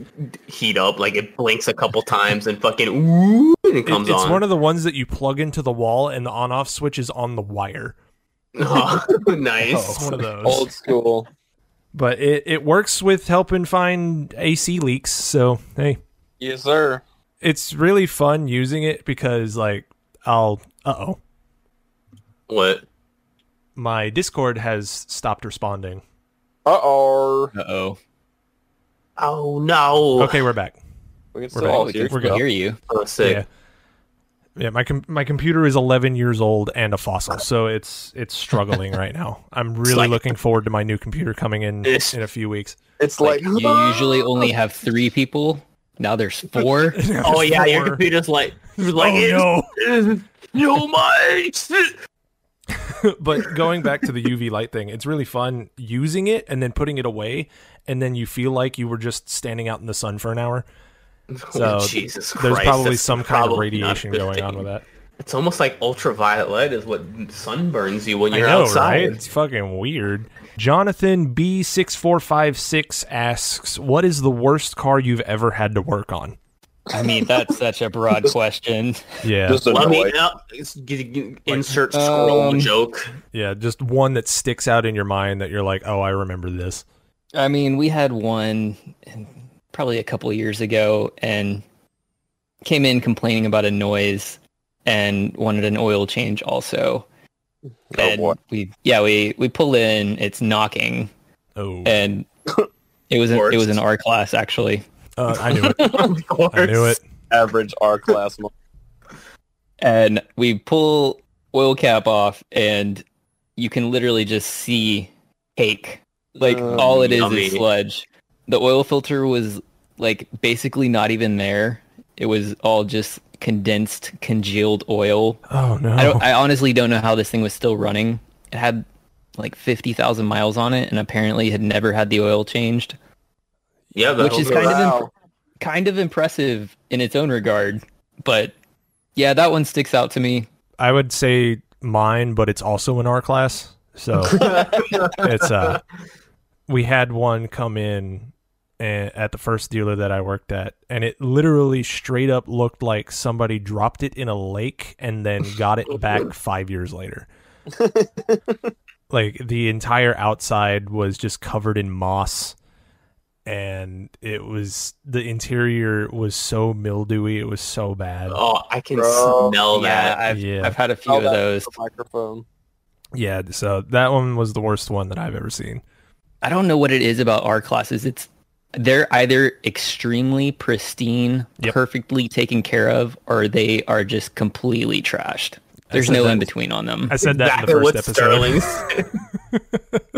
heat up? Like it blinks a couple times and fucking ooh, and it It- comes it's on. It's one of the ones that you plug into the wall and the on off switch is on the wire. Oh, nice. It's one of those. Old school. But it, it works with helping find AC leaks. So hey, Yes, sir. it's really fun using it because like I'll uh oh What? my Discord has stopped responding. Uh oh. Uh oh. Oh no. Okay, we're back. We can We're still back. all we hear can, we're we can good. hear you. Oh, sick. Yeah. Yeah, my com- my computer is 11 years old and a fossil, so it's it's struggling right now. I'm really like- looking forward to my new computer coming in in a few weeks. It's Like, like, you usually only have three people. Now there's four. Oh yeah, your Four. computer's like like oh no, no mate. but going back to the UV light thing, it's really fun using it and then putting it away, and then you feel like you were just standing out in the sun for an hour. So, oh, Jesus Christ, There's probably some kind of radiation going on with that. It's almost like ultraviolet light is what sunburns you when you're know, outside. right? It's fucking weird. Jonathan B6456 asks, What is the worst car you've ever had to work on? I mean, that's such a broad question. Yeah. just Let me noise. it's- g- g- insert scroll um, joke. Yeah, just one that sticks out in your mind that you're like, oh, I remember this. I mean, we had one probably a couple years ago and came in complaining about a noise and wanted an oil change also. Oh, and boy. we yeah, we we pull in, it's knocking Oh, and it was an, it was Worst. an R class actually. Uh, I knew it. of course. I knew it. average R class. And we pull oil cap off and you can literally just see cake. Like Uh, all it is yummy. is sludge. The oil filter was like basically not even there. It was all just condensed, congealed oil. Oh, no. I don't. I honestly don't know how this thing was still running. It had like fifty thousand miles on it, and apparently had never had the oil changed. Yeah, Which is kind go- of imp- kind of impressive in its own regard. But yeah, that one sticks out to me. I would say mine, but it's also an R class. So it's uh we had one come in and, at the first dealer that I worked at and it literally straight up looked like somebody dropped it in a lake and then got it back 5 years later. like the entire outside was just covered in moss and it was the interior was so mildewy it was so bad Oh, I can Bro. smell yeah, that. I've Yeah. I've had a few of those. microphone. yeah so that one was the worst one that i've ever seen I don't know what it is about R classes. It's they're either extremely pristine, Yep. perfectly taken care of, or they are just completely trashed. There's no in between on them. i said that exactly in the what first episode Sterling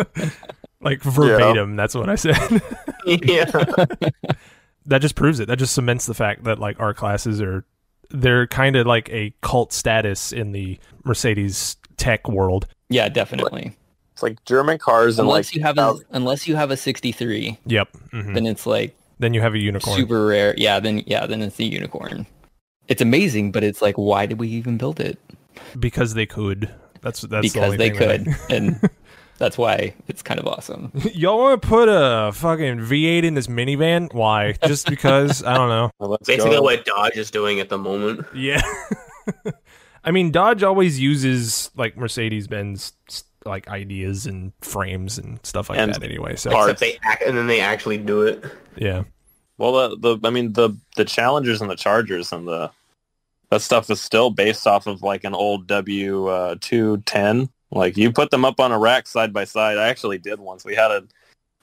said. like verbatim that's what i said yeah. that just proves it that just cements the fact that like R classes are they're kind of like a cult status in the mercedes tech world Yeah, definitely. It's like German cars and Unless like you have a unless you have a 63, yep mhm. then it's like then you have a unicorn super rare. Yeah, then yeah, then it's the unicorn. It's amazing, but it's like, why did we even build it? because they could that's that's the because only they thing that could, and that's why it's kind of awesome. Y'all want to put a fucking v8 in this minivan why just because i don't know Well, Basically go. what Dodge is doing at the moment. yeah i mean dodge always uses like mercedes-benz like ideas and frames and stuff like And that anyway so parts. Except they act, and then they actually do it. yeah Well, the, the I mean the the Challengers and the Chargers and the that stuff is still based off of like an old W uh, two ten. Like you put them up on a rack side by side. I actually did once. We had a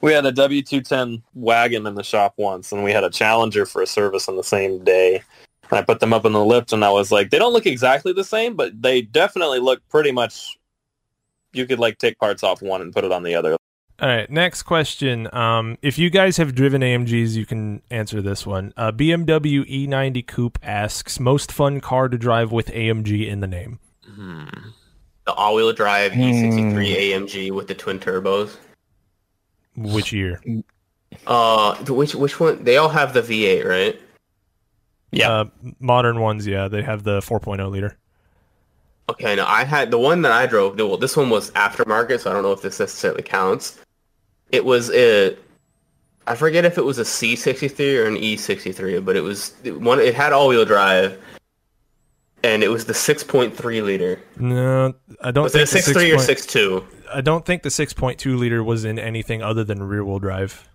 we had a W two ten wagon in the shop once, and we had a Challenger for a service on the same day. And I put them up in the lift, and I was like, they don't look exactly the same, but they definitely look pretty much. You could like take parts off one and put it on the other. All right, next question. Um, if you guys have driven AMGs, you can answer this one. Uh, BMW E90 Coupe asks, most fun car to drive with AMG in the name. The all-wheel drive Hmm. E63 AMG with the twin turbos. Which year? Uh, which which one? They all have the V8, right? Yeah, Uh, modern ones, yeah, they have the 4.0 liter. Okay, no, I had the one that I drove. Well, this one was aftermarket, so I don't know if this necessarily counts. It was a, I forget if it was a C63 or an E63, but it was one. It had all-wheel drive, and it was the 6.3 liter. No, I don't Was it a think the 6.3 or 6. 6.2? I don't think the 6.2 liter was in anything other than rear wheel drive.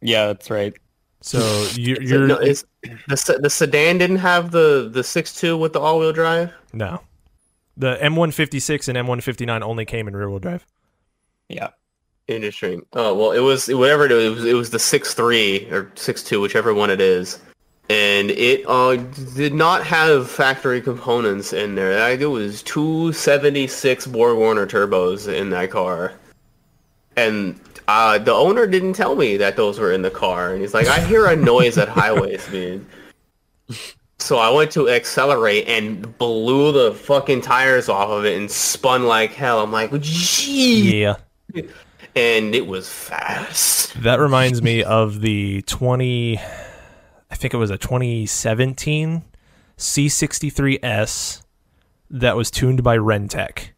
yeah, that's right. So you're, you're no, it's, the the sedan didn't have the the 6.2 with the all-wheel drive. no. The M156 and M159 only came in rear wheel drive. Yeah, Interesting. Oh well, it was whatever it was. It was the 6.3 or 6.2, whichever one it is. And it uh, did not have factory components in there. I- There was two 76 Borg Warner turbos in that car, and uh, the owner didn't tell me that those were in the car. And he's like, "I hear a noise at highway speed." So I went to accelerate and blew the fucking tires off of it and spun like hell. I'm like, gee, Yeah. and it was fast. That reminds me of the 20 I think it was a 2017 C63S that was tuned by RENNtech.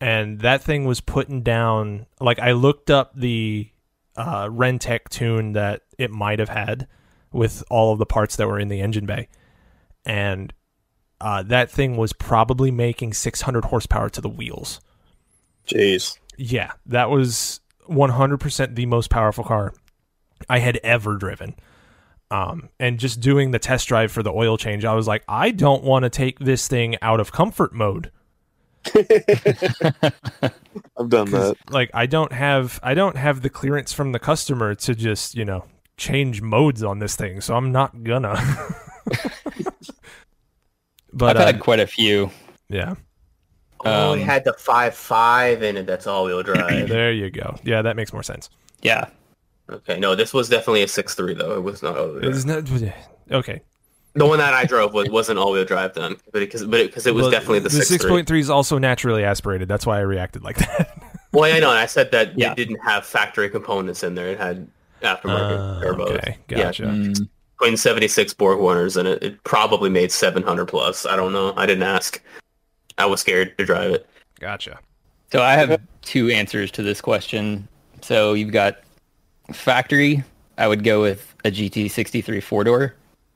And that thing was putting down like I looked up the uh, RENNtech tune that it might have had with all of the parts that were in the engine bay. And uh, that thing was probably making 600 horsepower to the wheels. Jeez. Yeah, that was 100% the most powerful car I had ever driven. Um, and just doing the test drive for the oil change, I was like, I don't want to take this thing out of comfort mode. I've done that. Like, I don't have, I don't have the clearance from the customer to just, you know, change modes on this thing. So I'm not gonna. but I've uh, had quite a few. yeah, Oh, it Um, had the five five in it. That's all-wheel drive. there you go. Yeah, that makes more sense. Yeah. Okay, no, this was definitely a six three though. It was not all-wheel drive. It's not, okay. The one that I drove was, wasn't all-wheel drive then, but because but because it, was Well, definitely the, the 6.3 is also naturally aspirated. That's why I reacted like that. Well, I know. and I said that Yeah. it didn't have factory components in there. It had aftermarket Uh, turbos. okay, Yeah, gotcha. Mm, Twin seventy six Borg Warners, and it, it probably made seven hundred plus. I don't know. I didn't ask. I was scared to drive it. Gotcha. So I have two answers to this question. So you've got factory. I would go with a GT63 four door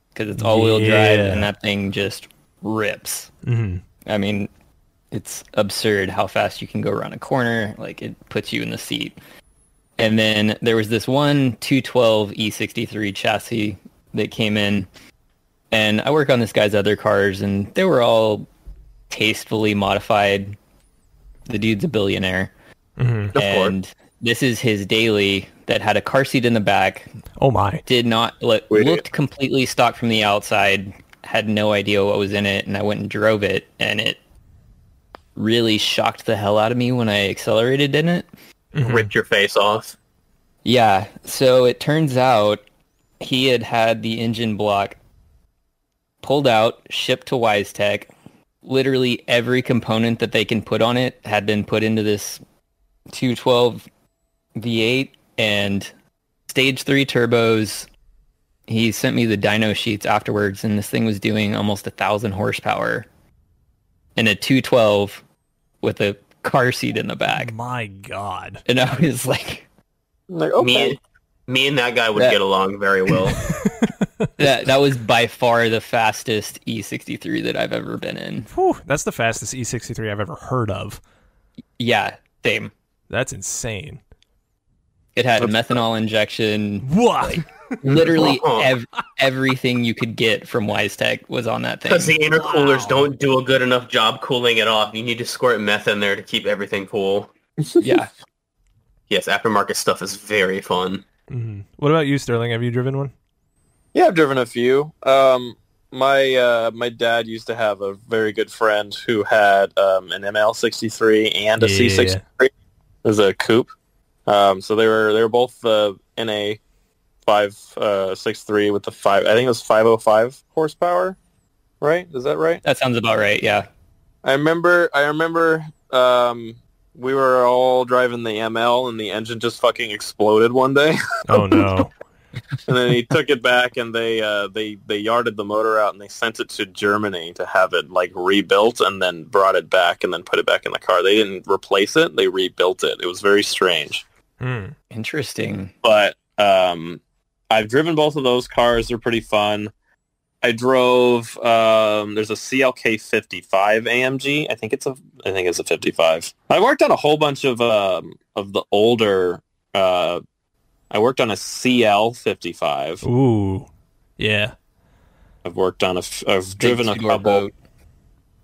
because it's all wheel drive and that thing just rips. hmm I mean, it's absurd how fast you can go around a corner. Like it puts you in the seat. And then there was this one 212 E63 chassis that came in, and I work on this guy's other cars, and they were all tastefully modified. The dude's a billionaire, hmm and this is his daily that had a car seat in the back. Oh my. Did not look, Wait. looked completely stock from the outside. Had no idea what was in it, and I went and drove it, and it really shocked the hell out of me when I accelerated in it. Mhm. Ripped your face off. Yeah, so it turns out he had had the engine block pulled out, shipped to Weistec. Literally every component that they can put on it had been put into this 212 V8 and stage 3 turbos. He sent me the dyno sheets afterwards and this thing was doing almost a 1000 horsepower in a 212 with a car seat in the back. My God. And I was like I'm like, Me, okay. and, me and that guy would That- get along very well. that that was by far the fastest E63 that I've ever been in. Whew, that's the fastest E63 I've ever heard of. Yeah, same. That's insane. It had That's- methanol injection. What? Literally ev- everything you could get from Weistec was on that thing. Because the intercoolers Wow. don't do a good enough job cooling it off. You need to squirt meth in there to keep everything cool. yeah. Yes, aftermarket stuff is very fun. Mhm. What about you, Sterling? Have you driven one? Yeah, I've driven a few. Um, my uh, my dad used to have a very good friend who had um, an ML63 and a Yeah. C63. It was a coupe. Um, so they were they were both uh, NA five uh, six three with the five. I think it was five oh five horsepower. Right? Is that right? That sounds about right. Yeah. I remember. I remember. Um, we were all driving the ML, and the engine just fucking exploded one day. Oh no. and then he took it back and they uh, they they yarded the motor out and they sent it to Germany to have it like rebuilt and then brought it back and then put it back in the car. They didn't replace it; they rebuilt it. It was very strange. Hmm. Interesting. But um, I've driven both of those cars; they're pretty fun. I drove. Um, there's a CLK 55 AMG. I think it's a. I think it's a 55. I worked on a whole bunch of um, of the older. Uh, I worked on a CL 55. Ooh. Yeah. I've worked on a. I've Big driven a couple. Boat.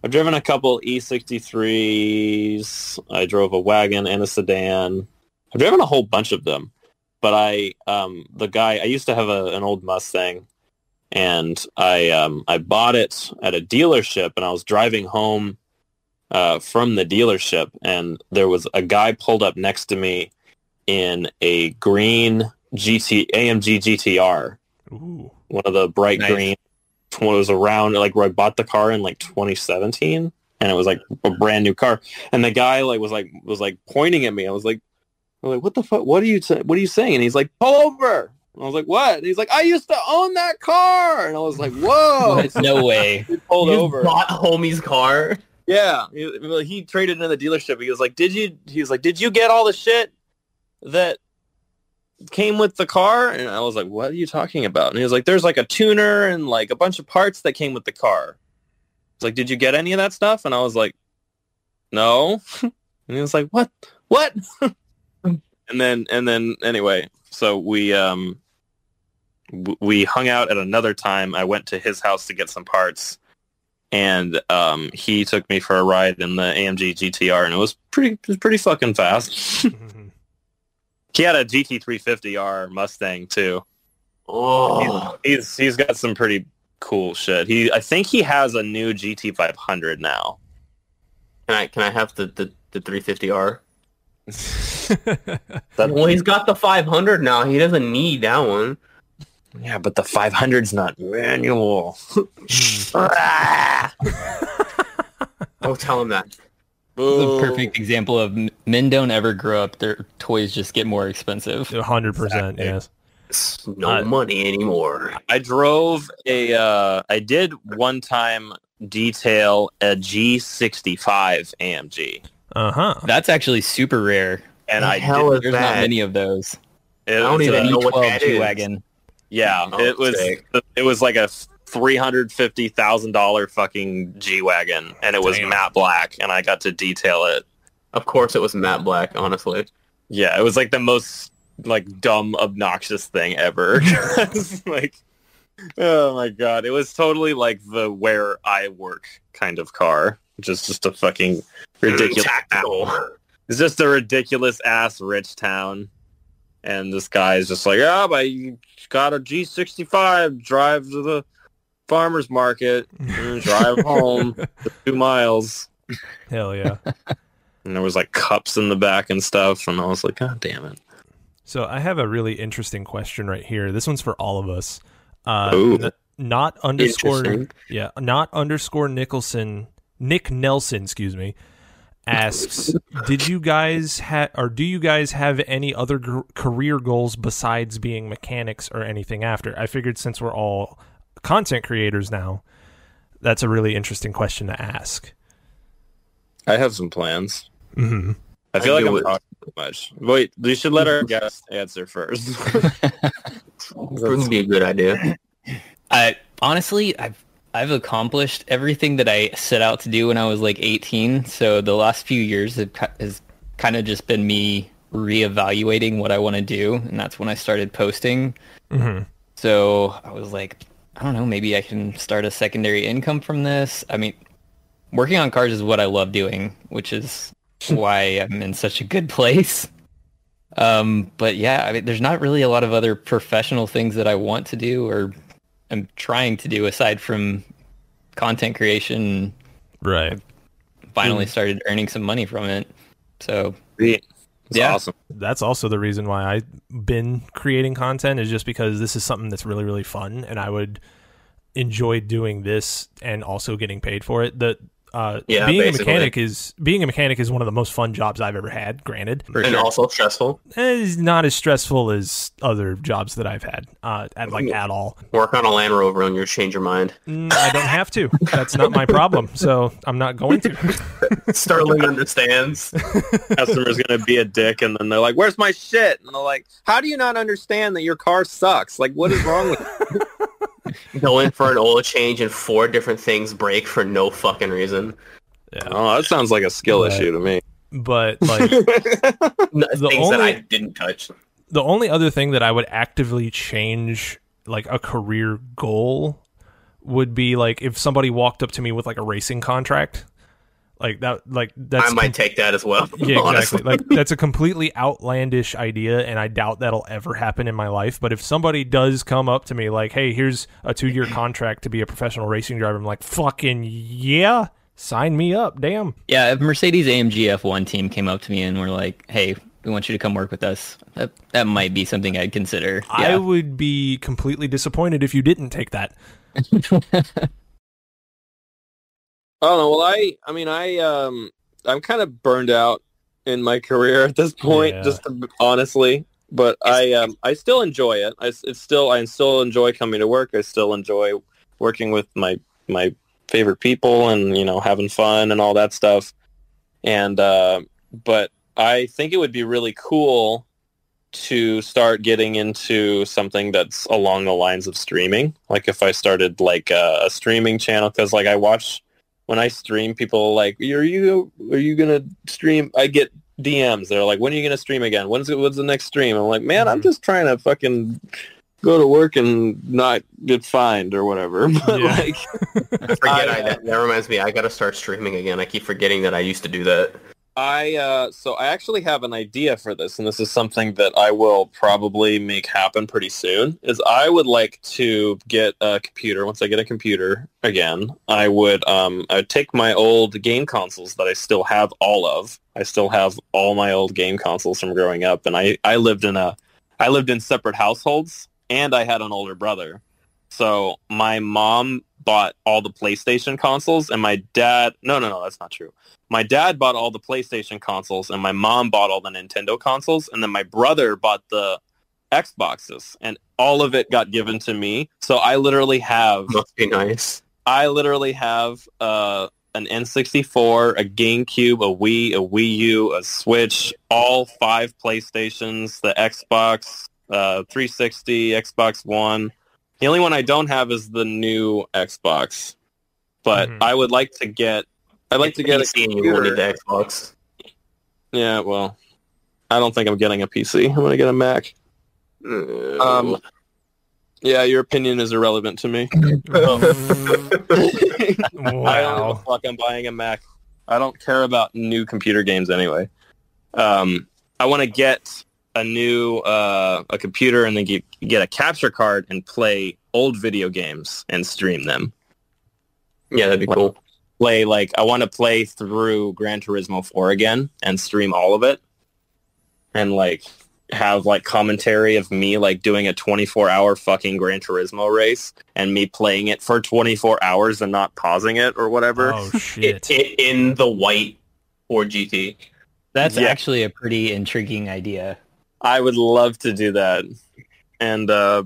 I've driven a couple E63s. I drove a wagon and a sedan. I've driven a whole bunch of them. But I, um, the guy, I used to have a, an old Mustang, and I um, I bought it at a dealership, and I was driving home uh, from the dealership, and there was a guy pulled up next to me in a green GT AMG GTR, Ooh. one of the bright Nice. green. When it was around, like where I bought the car in like 2017, and it was like a brand new car, and the guy like was like was like pointing at me. I was like, I was like, what the fuck? What are you? T- what are you saying? And he's like, pull over. And I was like, what? And he's like, I used to own that car, and I was like, whoa. no way. He pulled You just over. bought homie's car. Yeah, he, he traded in the dealership. He was like, "Did you?" He was like, "Did you get all the shit that came with the car?" And I was like, "What are you talking about?" And he was like, "There's like a tuner and like a bunch of parts that came with the car." He's like, "Did you get any of that stuff?" And I was like, "No." and he was like, "What? What?" And then and then anyway, so we um we hung out at another time. I went to his house to get some parts and um, he took me for a ride in the AMG GTR, and it was pretty, it was pretty fucking fast. He had a GT350R Mustang too. Oh, He's he's got some pretty cool shit. He I think he has a new GT500 now. can I can I have the the, the 350R? That, Well, he's got the 500 now. He doesn't need that one. yeah, but the 500's not manual. Oh, tell him that. It's Boo. a perfect example of men don't ever grow up. Their toys just get more expensive. A hundred percent. Exactly. Yes. It's no Uh, money anymore. I drove a. Uh, I did one time detail a G65 AMG, Uh huh. That's actually super rare. and The I hell did. is There's that? not many of those. It I don't was even a- know what V12 that is. G-Wagon. Yeah, Oh, it was sick. it was like a three hundred fifty thousand dollar fucking G wagon, and it was Damn. matte black, and I got to detail it. Of course, it was matte black. Honestly, Yeah, it was like the most like dumb, obnoxious thing ever. Like, oh my god, it was totally like the where I work kind of car, which is just a fucking ridiculous. Tactical. It's just a ridiculous ass rich town. And this guy is just like, yeah, but you got a G65, drive to the farmer's market, and drive home two miles. Hell yeah. And there was like cups in the back and stuff. And I was like, God damn it. So I have a really interesting question right here. This one's for all of us. Uh, Ooh. n- not underscore yeah, not underscore Nicholson Nick Nelson, excuse me, asks, did you guys have or do you guys have any other gr- career goals besides being mechanics or anything after? I figured since we're all content creators now, that's a really interesting question to ask. I have some plans. hmm I feel I like knew I'm it. talking too much. Wait, we should let our guest answer first. Wouldn't be a good idea. I honestly, I've I've accomplished everything that I set out to do when I was like 18. So the last few years have, has kind of just been me reevaluating what I want to do, and that's when I started posting. hmm So I was like, I don't know, maybe I can start a secondary income from this. I mean, working on cars is what I love doing, which is why I'm in such a good place. Um, but yeah, I mean, there's not really a lot of other professional things that I want to do or I'm trying to do aside from content creation. Right. Finally hmm. started earning some money from it. So It's Yeah. awesome. that's also the reason why I've been creating content is just because this is something that's really really fun and I would enjoy doing this and also getting paid for it. The uh, Yeah, being basically. a mechanic is being a mechanic is one of the most fun jobs I've ever had. Granted, for and sure. also stressful. it's not as stressful as other jobs that I've had at like at all. Work on a Land Rover and you'll change your mind. Mm, I don't have to. That's not my problem. So I'm not going to. Sterling understands. Customer's gonna be a dick, and then they're like, "Where's my shit?" And they're like, "How do you not understand that your car sucks? Like, what is wrong with?" You? Go in for an oil change and four different things break for no fucking reason. Yeah. Oh, that sounds like a skill Right. issue to me. But like The things that I didn't touch. the only other thing that I would actively change, like a career goal, would be like if somebody walked up to me with like a racing contract. Like that, like that's I might take that as well. yeah, honestly. exactly. Like that's a completely outlandish idea, and I doubt that'll ever happen in my life. But if somebody does come up to me like, "Hey, here's a two-year contract to be a professional racing driver," I'm like, "Fucking yeah, sign me up!" Damn. Yeah, if Mercedes AMG F1 team came up to me and were like, "Hey, we want you to come work with us," that that might be something I'd consider. I would be completely disappointed if you didn't take that. I don't know. Well, I, I mean, I, um, I'm kind of burned out in my career at this point, Yeah. just to, honestly. But I, um, I still enjoy it. I, s- it's still, I still enjoy coming to work. I still enjoy working with my my favorite people and you know having fun and all that stuff. And uh, but I think it would be really cool to start getting into something that's along the lines of streaming. Like if I started like a, a streaming channel, because like I watch when I stream, people are like, "Are you are you gonna stream?" I get DMs. They're like, "When are you gonna stream again? When's it, what's the next stream?" I'm like, "Man, I'm Mhm. just trying to fucking go to work and not get fined or whatever." But Yeah. like, I forget. I, I, that, that reminds me. I got to start streaming again. I keep forgetting that I used to do that. I uh, so I actually have an idea for this, and this is something that I will probably make happen pretty soon. Is I would like to get a computer. Once I get a computer again, I would um, I would take my old game consoles that I still have all of. I still have all my old game consoles from growing up, and I I lived in a I lived in separate households, and I had an older brother. So my mom bought all the PlayStation consoles, and my dad. No, no, no, that's not true my dad bought all the PlayStation consoles and my mom bought all the Nintendo consoles and then my brother bought the Xboxes and all of it got given to me. So I literally have Must be nice. I literally have uh, an N64, a GameCube, a Wii, a Wii U, a Switch, all five PlayStations, the Xbox, uh, 360, Xbox One. The only one I don't have is the new Xbox. But Mhm. I would like to get I'd like to get a PC and you won't need computer. the Xbox. Yeah, well, I don't think I'm getting a PC. I'm going to get a Mac. Um, yeah, your opinion is irrelevant to me. I don't give a wow. fuck. I'm buying a Mac. I don't care about new computer games anyway. Um, I want to get a new uh, a computer and then get, get a capture card and play old video games and stream them. yeah, that'd be cool. Play like I want to play through Gran Turismo 4 again and stream all of it, and like have like commentary of me like doing a 24 hour fucking Gran Turismo race and me playing it for 24 hours and not pausing it or whatever. Oh It, shit. it, in the white or GT. That's Yeah. actually a pretty intriguing idea. I would love to do that. And uh,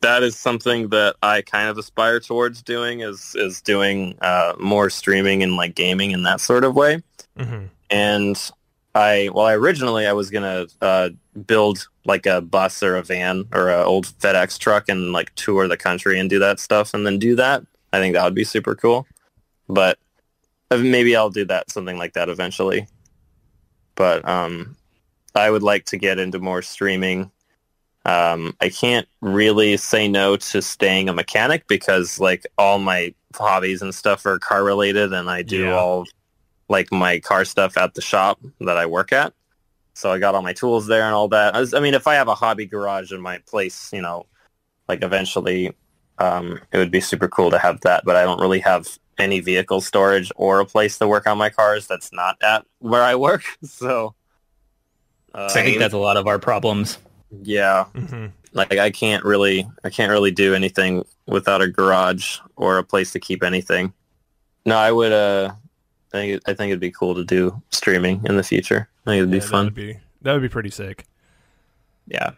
that is something that I kind of aspire towards doing is is doing uh, more streaming and like gaming in that sort of way. Mhm. And I well, I originally I was gonna uh, build like a bus or a van or an old FedEx truck and like tour the country and do that stuff and then do that. I think that would be super cool. But uh, maybe I'll do that something like that eventually. But um, I would like to get into more streaming. Um, I can't really say no to staying a mechanic because like all my hobbies and stuff are car related and I do Yeah. all like my car stuff at the shop that I work at. So I got all my tools there and all that. I, was- I mean, if I have a hobby garage in my place, you know, like eventually um, it would be super cool to have that, but I don't really have any vehicle storage or a place to work on my cars that's not at where I work. So uh, I think that's a lot of our problems. yeah, Mhm. like I can't really I can't really do anything without a garage or a place to keep anything. No, I would uh I think I think it'd be cool to do streaming in the future. I think it'd be fun. That'd be that would be pretty sick. Yeah.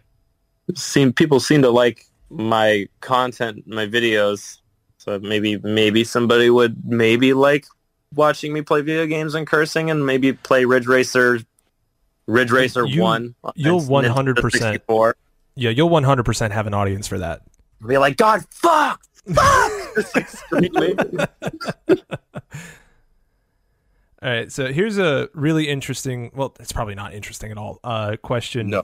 Seem people seem to like my content, my videos. So maybe maybe somebody would maybe like watching me play video games and cursing and maybe play Ridge Racer Ridge Racer You- 1. you'll 100% Yeah, you'll 100% have an audience for that. Be like, God, fuck, fuck! Just like screaming. All right, so here's a really interesting. Well, it's probably not interesting at all. Uh, question. No.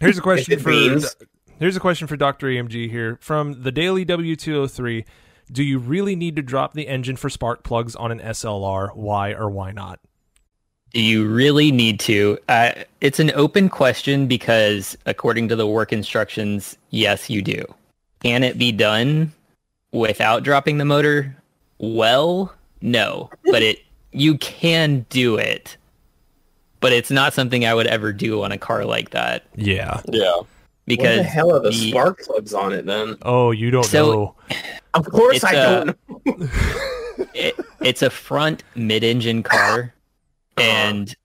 Here's a question for. means- Here's a question for Doctor AMG here from the Daily W203. Do you really need to drop the engine for spark plugs on an SLR? Why or why not? Do you really need to? Uh, it's an open question because according to the work instructions, yes, you do. Can it be done without dropping the motor? Well, no, but it you can do it. But it's not something I would ever do on a car like that Yeah. Yeah. because what the hell are the, the- spark plugs on it then? Oh, you don't So- know. Of course It's I a- don't know. it, it's a front mid-engine car, Uh-huh. and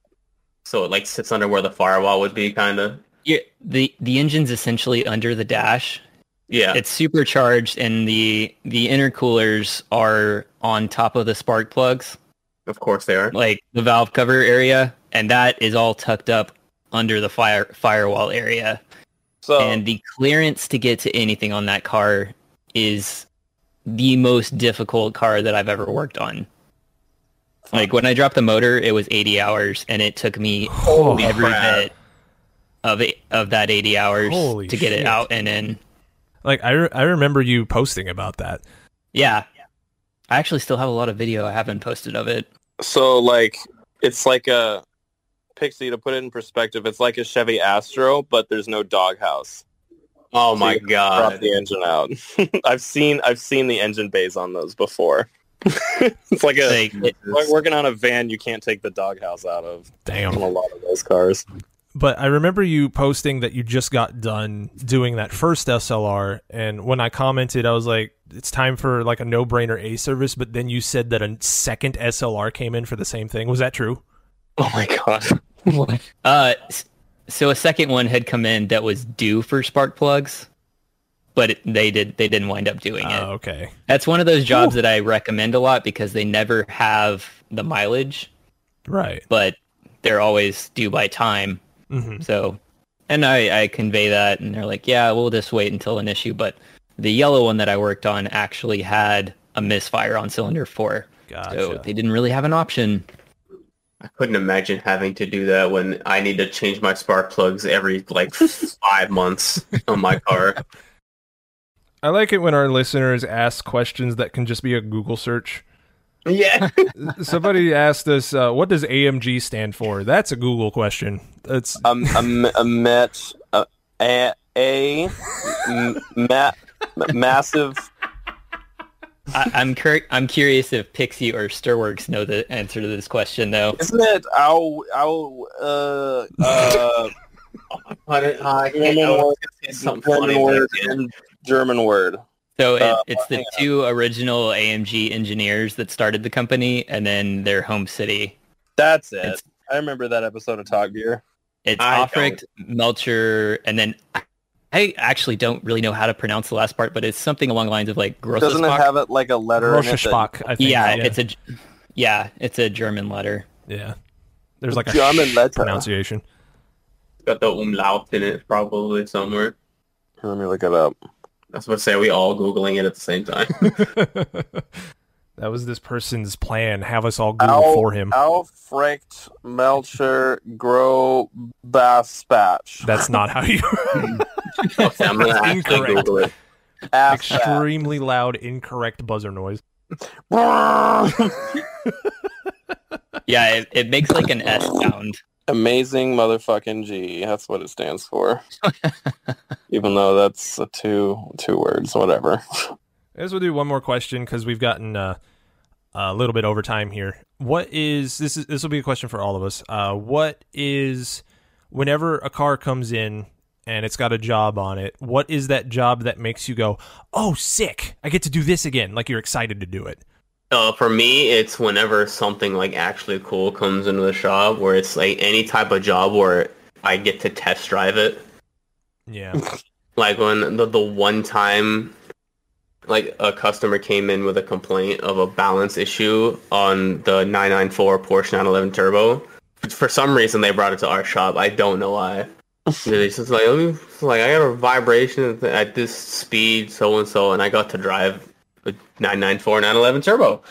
So it like sits under where the firewall would be, kind of. you the the engine's essentially under the dash. Yeah. It's supercharged, and the the intercoolers are on top of the spark plugs, of course they are. like the valve cover area, and that is all tucked up under the fire firewall area. So and the clearance to get to anything on that car is the most difficult car that I've ever worked on. Like when I dropped the motor, it was 80 hours, and it took me Holy every crap. bit of it, of that 80 hours Holy to get shit. it out and in. Like I, re- I remember you posting about that. Yeah, I actually still have a lot of video I haven't posted of it. so like it's like a Pixie to put it in perspective, it's like a Chevy Astro, but there's no doghouse. Oh my god! Drop god. the engine out. I've seen I've seen the engine bays on those before. it's like a Like, it- like working on a van you can't take the doghouse out of Damn. on a lot of those cars. But I remember you posting that you just got done doing that first SLR, and when I commented, I was like, "It's time for like a no-brainer A service." But then you said that a second SLR came in for the same thing. Was that true? Oh my god. Uh, so a second one had come in that was due for spark plugs, but it, they did they didn't wind up doing it. Oh, okay. That's one of those jobs that I recommend a lot because they never have the mileage, Right. but they're always due by time. hmm So, and I, I convey that, and they're like, "Yeah, we'll just wait until an issue." But the yellow one that I worked on actually had a misfire on cylinder four, Gotcha. so they didn't really have an option. I couldn't imagine having to do that when I need to change my spark plugs every like five months on my car. I like it when our listeners ask questions that can just be a Google search. Yeah. Somebody asked us, uh, "What does AMG stand for?" That's a Google question. That's Um, a, m- a met a a, a m- ma- massive I, I'm cur- I'm curious if Pixie or Stirworks know the answer to this question, though. isn't it ow ow uh uh But I can't- German I was word- something funny, German word can't. and German word. So it, Uh, it's the hang two original AMG engineers that started the company, and then their home city. That's it. It's- I remember that episode of Top Gear. It's I Melcher, and then I actually don't really know how to pronounce the last part, but it's something along the lines of like gross. Doesn't it have it like a letter in it? that- I think. yeah, yeah, it's a yeah, it's a German letter. yeah. There's like a German sh letter. pronunciation. It's Got the umlaut in it probably somewhere. Let me look it up. That's what I say. We all googling it at the same time. that was this person's plan. Have us all Google Al, for him. Alfrecht Melcher Grow Baspatch. That's not how you. okay, I'm gonna actually Incorrect. Google it. Extremely loud, incorrect buzzer noise. Yeah, it, it makes like an S sound. Amazing motherfucking G. That's what it stands for. Even though that's a two two words, whatever. I guess we'll do one more question because we've gotten uh, a little bit over time here. What is this? Is this will be a question for all of us? Uh, what is whenever a car comes in and it's got a job on it? What is that job that makes you go, "Oh, sick! I get to do this again!" Like you're excited to do it. Uh, for me, it's whenever something like actually cool comes into the shop, where it's like any type of job where I get to test drive it. Yeah, Like when the the one time, like a customer came in with a complaint of a balance issue on the 994 Porsche 911 Turbo. For some reason, they brought it to our shop. I don't know why. They just like, let me, like I got a vibration at this speed, so and so, and I got to drive a 994 911 Turbo.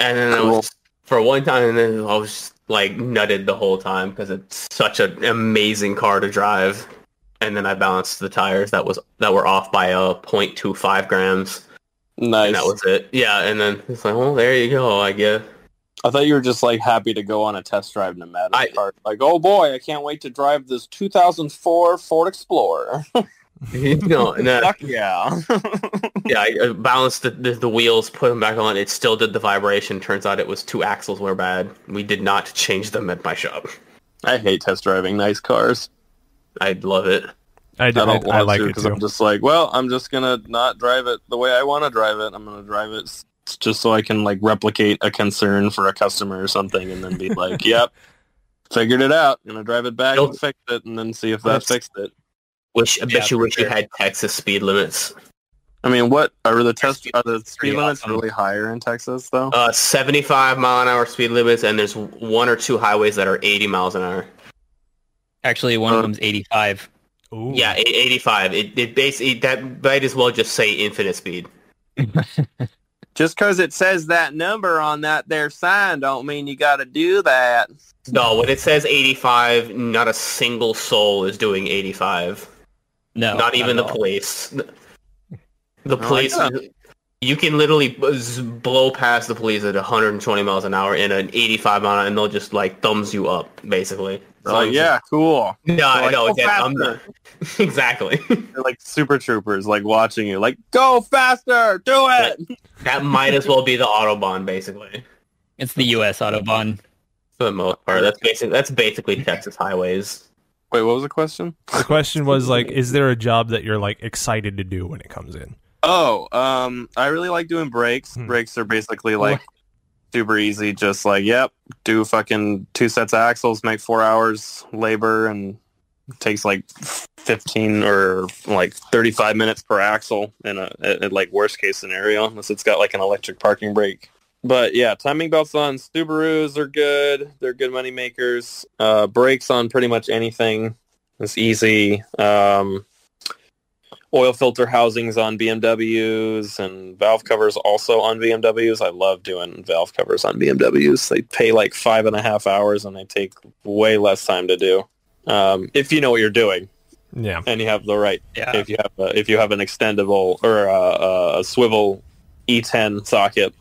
And then I was for one time, and then I was like nutted the whole time because it's such an amazing car to drive. And then I balanced the tires that was that were off by uh, a 0.25 grams. Nice. and that was it. Yeah, and then it's like, well, there you go, I guess. I thought you were just like happy to go on a test drive in a Madden I- car. Like, oh boy, I can't wait to drive this 2004 Ford Explorer. no, and then, Fuck yeah. yeah, I uh, balanced the, the, the wheels, put them back on. It still did the vibration. Turns out it was two axles were bad. We did not change them at my shop. I hate test driving nice cars. I love it. I, I do, I, don't I want like to it because. I'm just like, well, I'm just gonna not drive it the way I want to drive it. I'm gonna drive it just so I can like replicate a concern for a customer or something, and then be like, yep, figured it out. Gonna drive it back Nope. and fix it, and then see if that fixed it. Wish I bet Yeah, you for wish you had Texas speed limits. I mean, what are the test? Are the speed limits awesome. really higher in Texas though? Uh, 75 mile an hour speed limits, and there's one or two highways that are 80 miles an hour. Actually, one Uh, of them's 85. Ooh. Yeah, e- 85. It, it basically that might as well just say infinite speed. Just because it says that number on that there sign, don't mean you got to do that. No, when it says 85, not a single soul is doing 85. No, not even at the all. police. The like police, that. you can literally blow past the police at 120 miles an hour in an 85 mile, an hour, and they'll just like thumbs you up, basically. They're oh, like, yeah, cool. no, I like, know "Go I'm faster." not exactly. They're like super troopers, like watching you, like go faster, do it. that might as well be the autobahn, basically. It's the U.S. Autobahn. For the most part, that's basic. That's basically Texas highways. Wait, what was the question? The question was like, is there a job that you're like excited to do when it comes in? Oh, um, I really like doing brakes. Hmm. Brakes are basically like super easy. Just like, yep, do fucking two sets of axles, make four hours labor, and takes like fifteen or like thirty-five minutes per axle in a at, at, like worst case scenario, unless it's got like an electric parking brake. But yeah, timing belts on Subarus are good. They're good money makers. Uh, brakes on pretty much anything is easy. Um, oil filter housings on BMWs and valve covers also on BMWs. I love doing valve covers on BMWs. They pay like five and a half hours and they take way less time to do. Um, if you know what you're doing Yeah. and you have the right, Yeah. if you have a, if you have an extendable or a, a, a swivel E10 socket,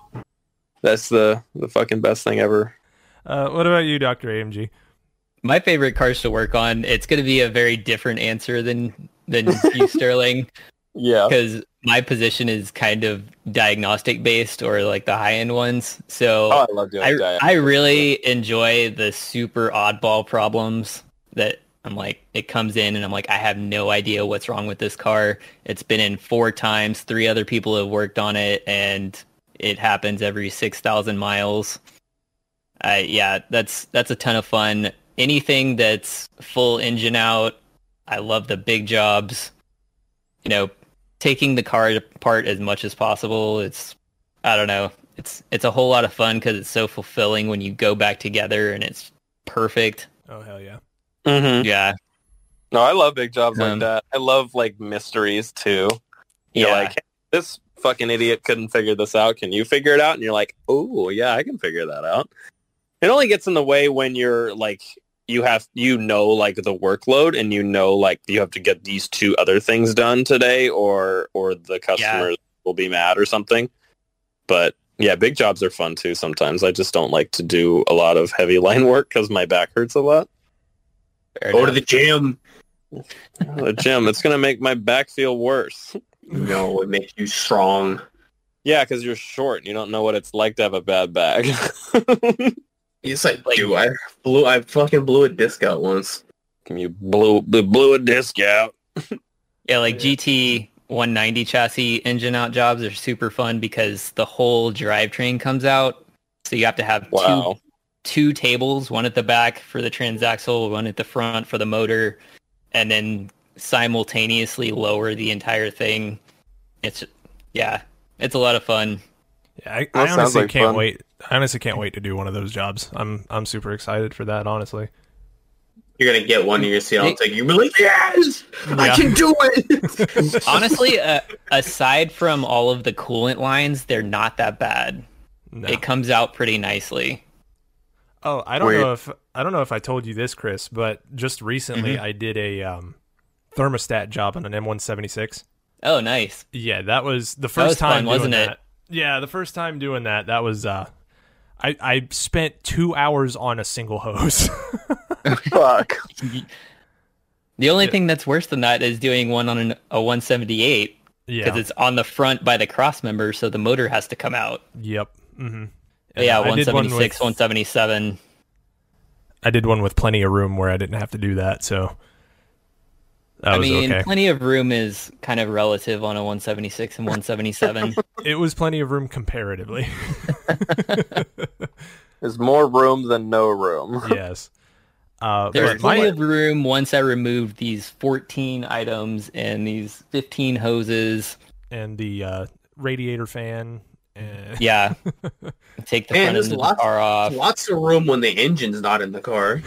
that's the the fucking best thing ever. Uh, what about you, Doctor AMG? My favorite cars to work on. It's going to be a very different answer than than you, Sterling, Yeah. because my position is kind of diagnostic based or like the high end ones. So Oh, I love doing I, that. I really enjoy the super oddball problems that I'm like, it comes in and I'm like, I have no idea what's wrong with this car. It's been in four times. Three other people have worked on it and it happens every 6,000 miles. I, yeah, that's, that's a ton of fun. Anything that's full engine out. I love the big jobs, you know, taking the car apart as much as possible. It's, I don't know. It's, it's a whole lot of fun because it's so fulfilling when you go back together and it's perfect. Oh hell yeah. Mhm. Yeah. No, I love big jobs like Um, that. I love like mysteries too. You're Yeah. like, "Hey, this fucking idiot couldn't figure this out. Can you figure it out? And you're like, oh yeah, I can figure that out. It only gets in the way when you're like, you have, you know, like the workload and you know, like you have to get these two other things done today or, or the customers will be mad or something. But yeah, big jobs are fun too sometimes. I just don't like to do a lot of heavy line work because my back hurts a lot. Fair Go to the gym. the gym. It's gonna make my back feel worse. No, it makes you strong. Yeah, because you're short. and You don't know what it's like to have a bad back. It's like, Like- dude, I blew, I fucking blew a disc out once. Can you blew blew a disc out. Yeah, like GT 190 chassis engine out jobs are super fun because the whole drivetrain comes out. So you have to have two two tables, one at the back for the transaxle, one at the front for the motor, and then simultaneously lower the entire thing. It's yeah, it's a lot of fun. Yeah, I, I honestly like can't fun. wait. I honestly can't wait to do one of those jobs. I'm I'm super excited for that. Honestly. You're gonna get one of your CL Hey. and take you be like, yes, I can do it. Honestly, uh, aside from all of the coolant lines, they're not that bad. No. It comes out pretty nicely. Oh, I don't Wait. know if I don't know if I told you this, Chris, but just recently Mm-hmm. I did a um, thermostat job on an M176. Oh, nice. Yeah, that was the first was time fun, doing wasn't it? that. Yeah, the first time doing that, that was uh I I spent 2 hours on a single hose. Fuck. The only Yeah. thing that's worse than that is doing one on an, a 178 yeah. because it's on the front by the cross member, so the motor has to come out. Yep. Mhm. But yeah, I did one 176, with- 177. I did one with plenty of room where I didn't have to do that, so that I was mean, okay. plenty of room is kind of relative on a 176 and 177. it was plenty of room comparatively. There's more room than no room. yes. Uh, There's but my, plenty of room once I removed these 14 items and these 15 hoses. and the uh, radiator fan. And Yeah. Take the Man, front there's end of the lots- car off. Lots of room when the engine's not in the car.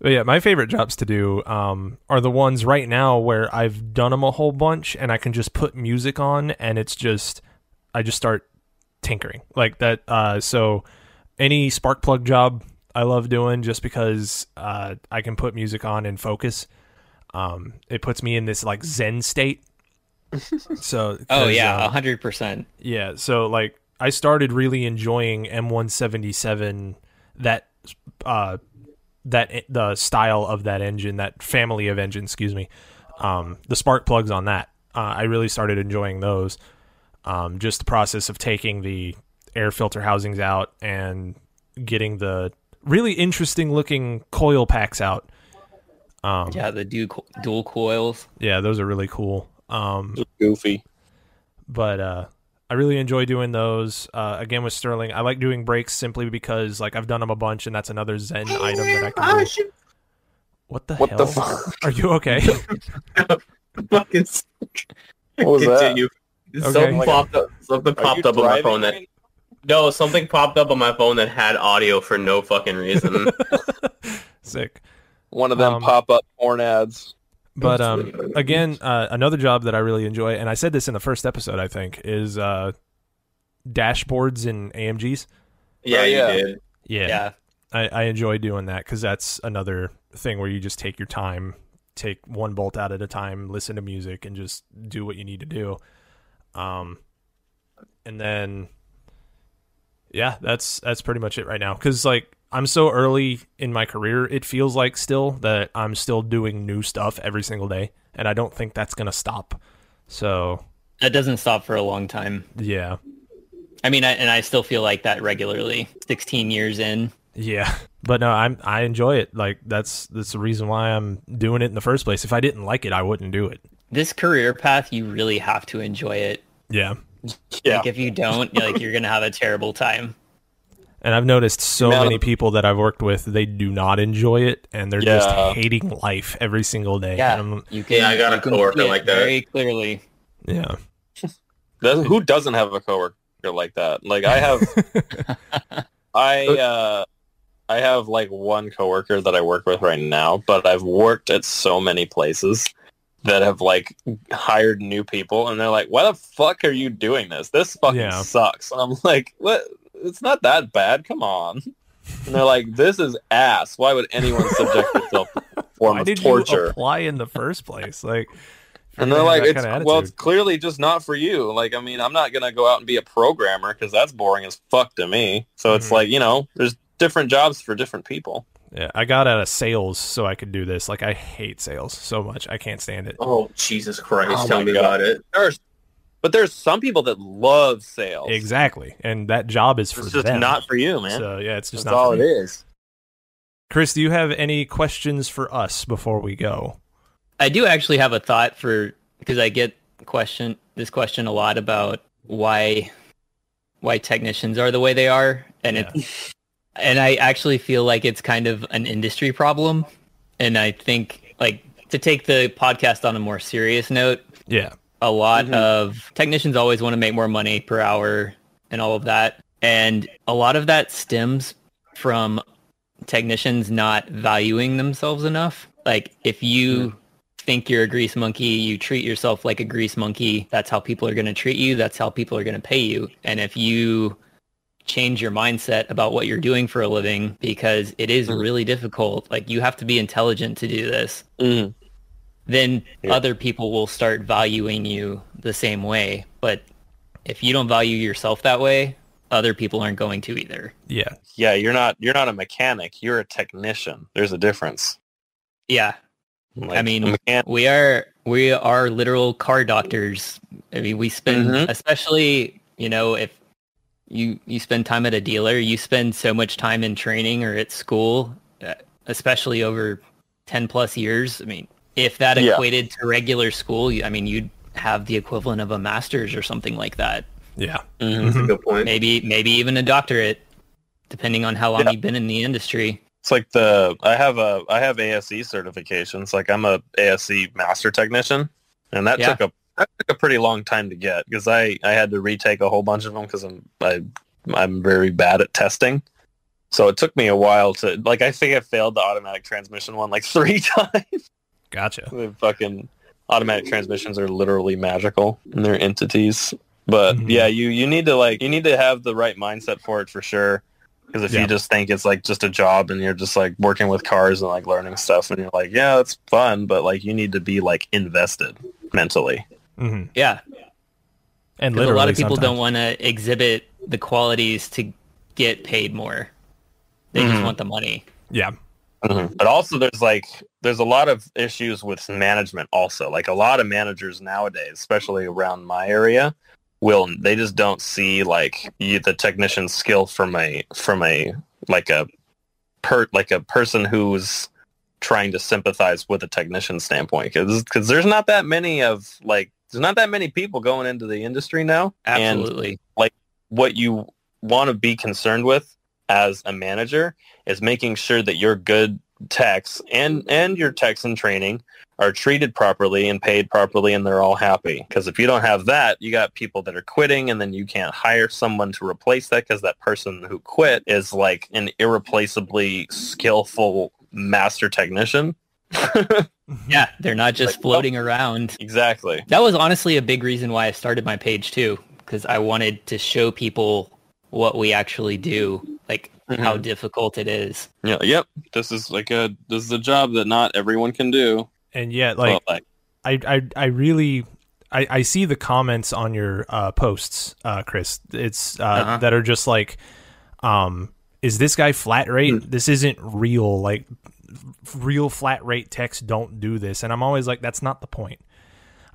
But yeah, my favorite jobs to do um, are the ones right now where I've done them a whole bunch and I can just put music on and it's just I just start tinkering like that. Uh, so any spark plug job I love doing just because uh, I can put music on and focus. Um, it puts me in this like Zen state. So oh yeah, um, 100%. Yeah, so like I started really enjoying M177 that uh that the style of that engine, that family of engine, excuse me. Um the spark plugs on that. Uh, I really started enjoying those. Um just the process of taking the air filter housings out and getting the really interesting looking coil packs out. Um yeah, Yeah, the dual, dual coils. Yeah, those are really cool. Um Goofy. but uh I really enjoy doing those. Uh, again with Sterling, I like doing brakes simply because like I've done them a bunch, and that's another Zen item that I can do. What the What hell? the fuck? Are you okay? Fucking What was that? Continue. Okay. Something popped up. Something Are popped you up on my phone that no, something popped up on my phone that had audio for no fucking reason. Sick. One of them Um, pop-up porn ads. But um, again, uh, another job that I really enjoy, and I said this in the first episode, I think, is uh, dashboards and AMGs. yeah, Oh, you yeah. did. Yeah, Yeah. I, I enjoy doing that because that's another thing where you just take your time, take one bolt out at a time, listen to music, and just do what you need to do. Um, and then, yeah, that's that's pretty much it right now. Because like I'm so early in my career, it feels like still that I'm still doing new stuff every single day, and I don't think that's gonna stop. So That doesn't stop for a long time. yeah, I mean, I, and I still feel like that regularly. 16 years in. Yeah, but no, I'm I enjoy it. Like that's that's the reason why I'm doing it in the first place. If I didn't like it, I wouldn't do it. This career path, you really have to enjoy it. Yeah, Yeah. Like if you don't, like you're gonna have a terrible time. And I've noticed so Now- many people that I've worked with, they do not enjoy it, and they're Yeah. just hating life every single day. Yeah, And I'm- you can. Yeah, I got a you can coworker like that. Very clearly. yeah, Does- Who doesn't have a coworker like that? Like I have, I uh, I have like one coworker that I work with right now, but I've worked at so many places that have like hired new people, and they're like, "Why the fuck are you doing this? This fucking Yeah. sucks." And I'm like, "What? It's not that bad. Come on." And they're like, "This is ass. Why would anyone subject themselves to a form why of did you apply in the first place? Like, And they're like, it's, kinda well, it's clearly just not for you. Like, I mean, I'm not going to go out and be a programmer because that's boring as fuck to me. So it's Mhm. like, you know, there's different jobs for different people. yeah, I got out of sales so I could do this. Like, I hate sales so much, I can't stand it. Oh Jesus Christ! Oh tell me God. about it. There's, but there's some people that love sales. Exactly, and that job is for It's just them. not for you, man. So yeah, it's just that's not all for it me. is. Chris, do you have any questions for us before we go? I do actually have a thought for because I get question this question a lot about why why technicians are the way they are, and Yeah. it and I actually feel like it's kind of an industry problem, and I think like to take the podcast on a more serious note, Yeah, a lot Mhm. of technicians always want to make more money per hour and all of that. And a lot of that stems from technicians not valuing themselves enough. Like if you think you're a grease monkey, you treat yourself like a grease monkey, that's how people are going to treat you, that's how people are going to pay you. And if you change your mindset about what you're doing for a living because it is Mhm. really difficult, like you have to be intelligent to do this Mhm. Then Yeah. other people will start valuing you the same way. But if you don't value yourself that way, other people aren't going to either. Yeah. Yeah, you're not you're not a mechanic. You're a technician. There's a difference. Yeah, Like, I mean, a we are we are literal car doctors. I mean, we spend Mhm. especially you know if you you spend time at a dealer, you spend so much time in training or at school, uh, especially over ten plus years. I mean, if that Yeah. equated to regular school, I mean, you'd have the equivalent of a master's or something like that. Yeah. Mhm. That's a good point. Maybe maybe even a doctorate, depending on how long Yeah. you've been in the industry. It's like the I have a I have ASE certifications. Like I'm a ASE master technician, and that Yeah. took a that took a pretty long time to get because I I had to retake a whole bunch of them because I'm I I'm very bad at testing. So it took me a while to like I think I failed the automatic transmission one like three times. Gotcha. the fucking automatic transmissions are literally magical and they're entities. But Mhm. yeah, you you need to like you need to have the right mindset for it for sure. Because if Yeah. you just think it's like just a job and you're just like working with cars and like learning stuff and you're like, yeah, it's fun, but like you need to be like invested mentally. hmm Yeah, And literally, a lot of people sometimes. don't want to exhibit the qualities to get paid more. They just Mhm. want the money. Yeah. Mm-hmm. But also there's like there's a lot of issues with management also. Like a lot of managers nowadays, especially around my area, will they just don't see like you, the technician's skill from a from a like a per like a person who's trying to sympathize with a technician standpoint because because there's not that many of like there's not that many people going into the industry now and like what you want to be concerned with as a manager is making sure that your good techs and and your techs in training are treated properly and paid properly and they're all happy. Because if you don't have that you got people that are quitting and then you can't hire someone to replace that because that person who quit is like an irreplaceably skillful master technician. Yeah, they're not just Like, floating around. exactly. That was honestly a big reason why I started my page too, because I wanted to show people what we actually do, like how difficult it is. yeah yep this is like a this is a job that not everyone can do And yet, like, Well, like I, I, I really, I, I see the comments on your uh, posts, uh, Chris. It's uh, Uh-huh. that are just like, um, is this guy flat rate? This isn't real. Like, f- real flat rate techs don't do this. And I'm always like, that's not the point.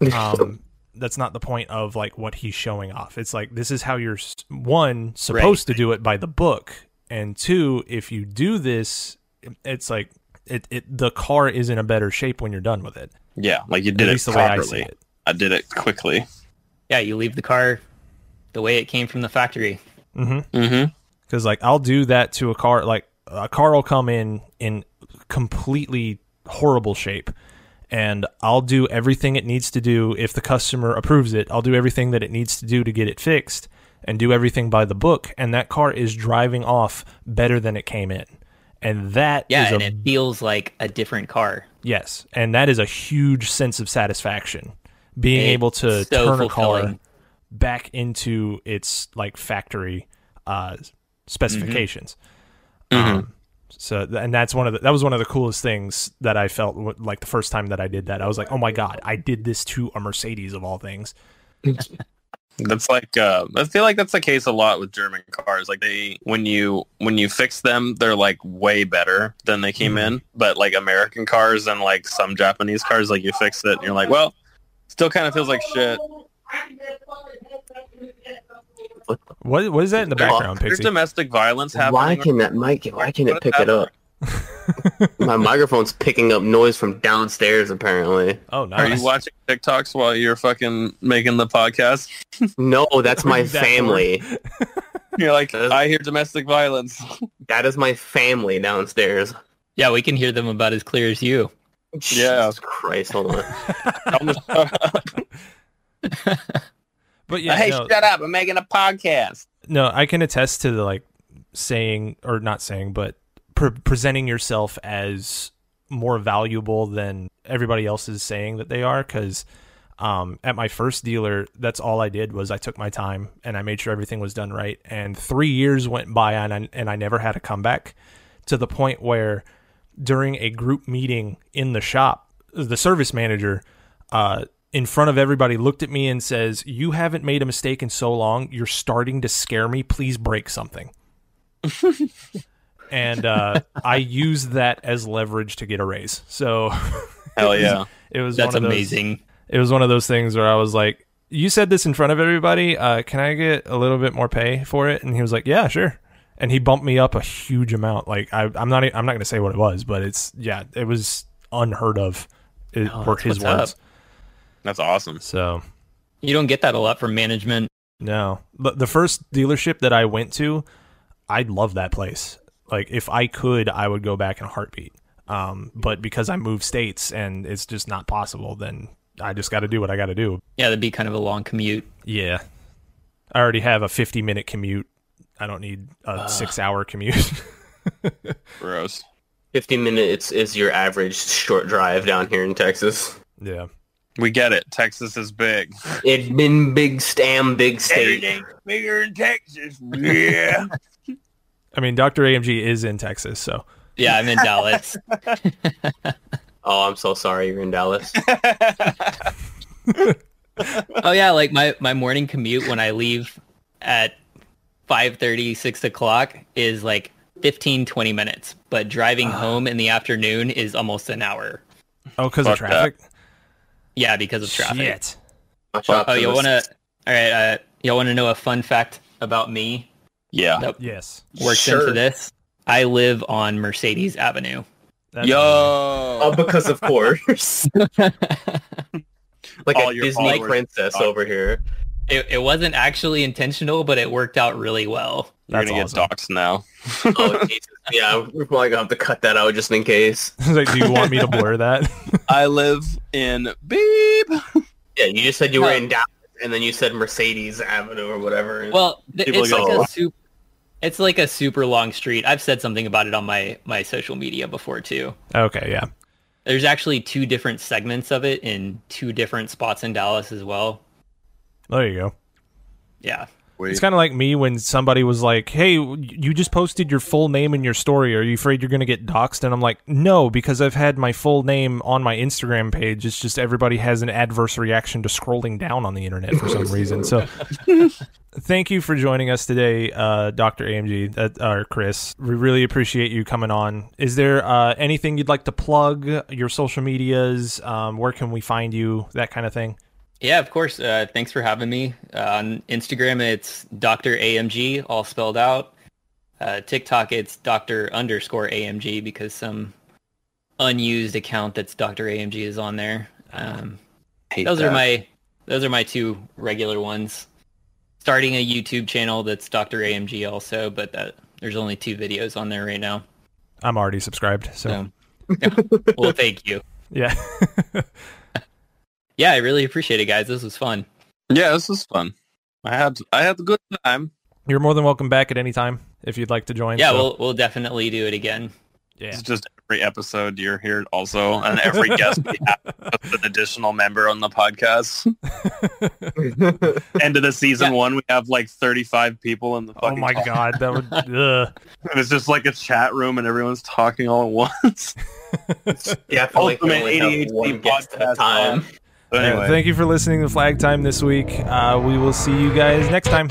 Um, that's not the point of like what he's showing off. It's like this is how you're one supposed to do it by the book, and two, if you do this, it's like it, it the car is in a better shape when you're done with it. yeah like you At did it least the way I see it. I did it quickly Yeah, you leave the car the way it came from the factory. Mm-hmm. mm-hmm Because like I'll do that to a car. Like a car will come in in completely horrible shape, and I'll do everything it needs to do. If the customer approves it, I'll do everything that it needs to do to get it fixed, and do everything by the book. And that car is driving off better than it came in, and that Yeah, is and a it feels like a different car. yes, and that is a huge sense of satisfaction. Being It's able to so turn a car back into its like factory uh, specifications. Mm-hmm. Um, so and that's one of the that was one of the coolest things that I felt like the first time that I did that. I was like, oh my god, I did this to a Mercedes of all things. That's like uh, I feel like that's the case a lot with German cars. Like they when you when you fix them, they're like way better than they came Mhm. in. But like American cars and like some Japanese cars, like you fix it and you're like, well, still kind of feels like shit. What what is that in the background, There's Pixie? domestic violence happening. Why can that mic? Why can it pick it up? My microphone's picking up noise from downstairs. Apparently, Oh, nice. Are you watching TikToks while you're fucking making the podcast? no, that's my That family. You're like, Does- I hear domestic violence. That is my family downstairs. Yeah, we can hear them about as clear as you. Yeah. Jesus Christ, hold on. Almost- but yeah, hey, no, shut up! I'm making a podcast. no, I can attest to the like saying or not saying, but pre- presenting yourself as more valuable than everybody else is saying that they are. Because um, at my first dealer, that's all I did was I took my time and I made sure everything was done right. And three years went by and I, and I never had a comeback to the point where during a group meeting in the shop, the service manager uh, in front of everybody looked at me and says, "You haven't made a mistake in so long. You're starting to scare me. Please break something." and uh, I used that as leverage to get a raise. So Hell yeah. it was That's one of those- amazing. it was one of those things where I was like, "You said this in front of everybody. Uh, can I get a little bit more pay for it?" And he was like, "Yeah, sure." And he bumped me up a huge amount. Like I, I'm not, I'm not going to say what it was, but it's yeah, it was unheard of. It, Oh, were his what's words. up. That's awesome. So You don't get that a lot from management. no, but the first dealership that I went to, I love that place. Like if I could, I would go back in a heartbeat. Um, but because I moved states and it's just not possible, then I just got to do what I got to do. Yeah, that'd be kind of a long commute. Yeah. I already have a 50 minute commute. I don't need a six hour commute. Gross. 50 minutes is your average short drive down here in Texas. yeah. We get it. Texas is big. It's been big stam, big state. Everything's bigger in Texas. Yeah. I mean, Dr. AMG is in Texas, so Yeah, I'm in Dallas. Oh, I'm so sorry you're in Dallas. Oh yeah, like my, my morning commute when I leave at 5.30, 6 o'clock is like 15, 20 minutes. But driving home in the afternoon is almost an hour. oh, because of Fuck traffic. Yeah, because of traffic. Shit. Watch Oh, you want to? All right, uh, y'all want to know a fun fact about me yeah. that Yes. works Sure. into this? I live on Mercedes Avenue. That's Yo. Oh, because of course. like All a your Disney princess are- over here. It, it wasn't actually intentional, but it worked out really well. You're That's gonna awesome. get doxxed now. Oh, Jesus. Yeah, we're probably gonna have to cut that out just in case. like, do you want me to blur that? I live in beep. Yeah, you just said you were in Dallas, and then you said Mercedes Avenue or whatever. Well, th- People it's go, like "Oh." a super. It's like a super long street. I've said something about it on my my social media before too. okay, yeah. There's actually two different segments of it in two different spots in Dallas as well. There you go. Yeah. It's kind of like me when somebody was like, "Hey, you just posted your full name in your story. Are you afraid you're going to get doxxed?" And I'm like, "No, because I've had my full name on my Instagram page. It's just everybody has an adverse reaction to scrolling down on the internet for some reason." So, thank you for joining us today, uh, Doctor AMG uh, or Chris. We really appreciate you coming on. Is there uh, anything you'd like to plug? Your social medias? Um, where can we find you? That kind of thing. Yeah, of course. Uh, thanks for having me. Uh, on Instagram, it's Dr. AMG, all spelled out. Uh, TikTok, it's Dr. underscore AMG because some unused account that's Dr. AMG is on there. Um, those that. are my those are my two regular ones. Starting a YouTube channel that's Dr. AMG also, but that there's only two videos on there right now. I'm already subscribed, so So, yeah. well, thank you. yeah. Yeah, I really appreciate it, guys. This was fun. Yeah, this was fun. I had I had a good time. You're more than welcome back at any time if you'd like to join. Yeah, so- we'll we'll definitely do it again. Yeah. It's just every episode you're here also, and every guest we have an additional member on the podcast. End of the season Yeah. one, we have like 35 people in the oh my call. god, that would. ugh. It's just like a chat room, and everyone's talking all at once. yeah, I like Ultimate only ADHD one guest at a podcast time. But Yeah, anyway, thank you for listening to Flag Time this week. Uh, we will see you guys next time.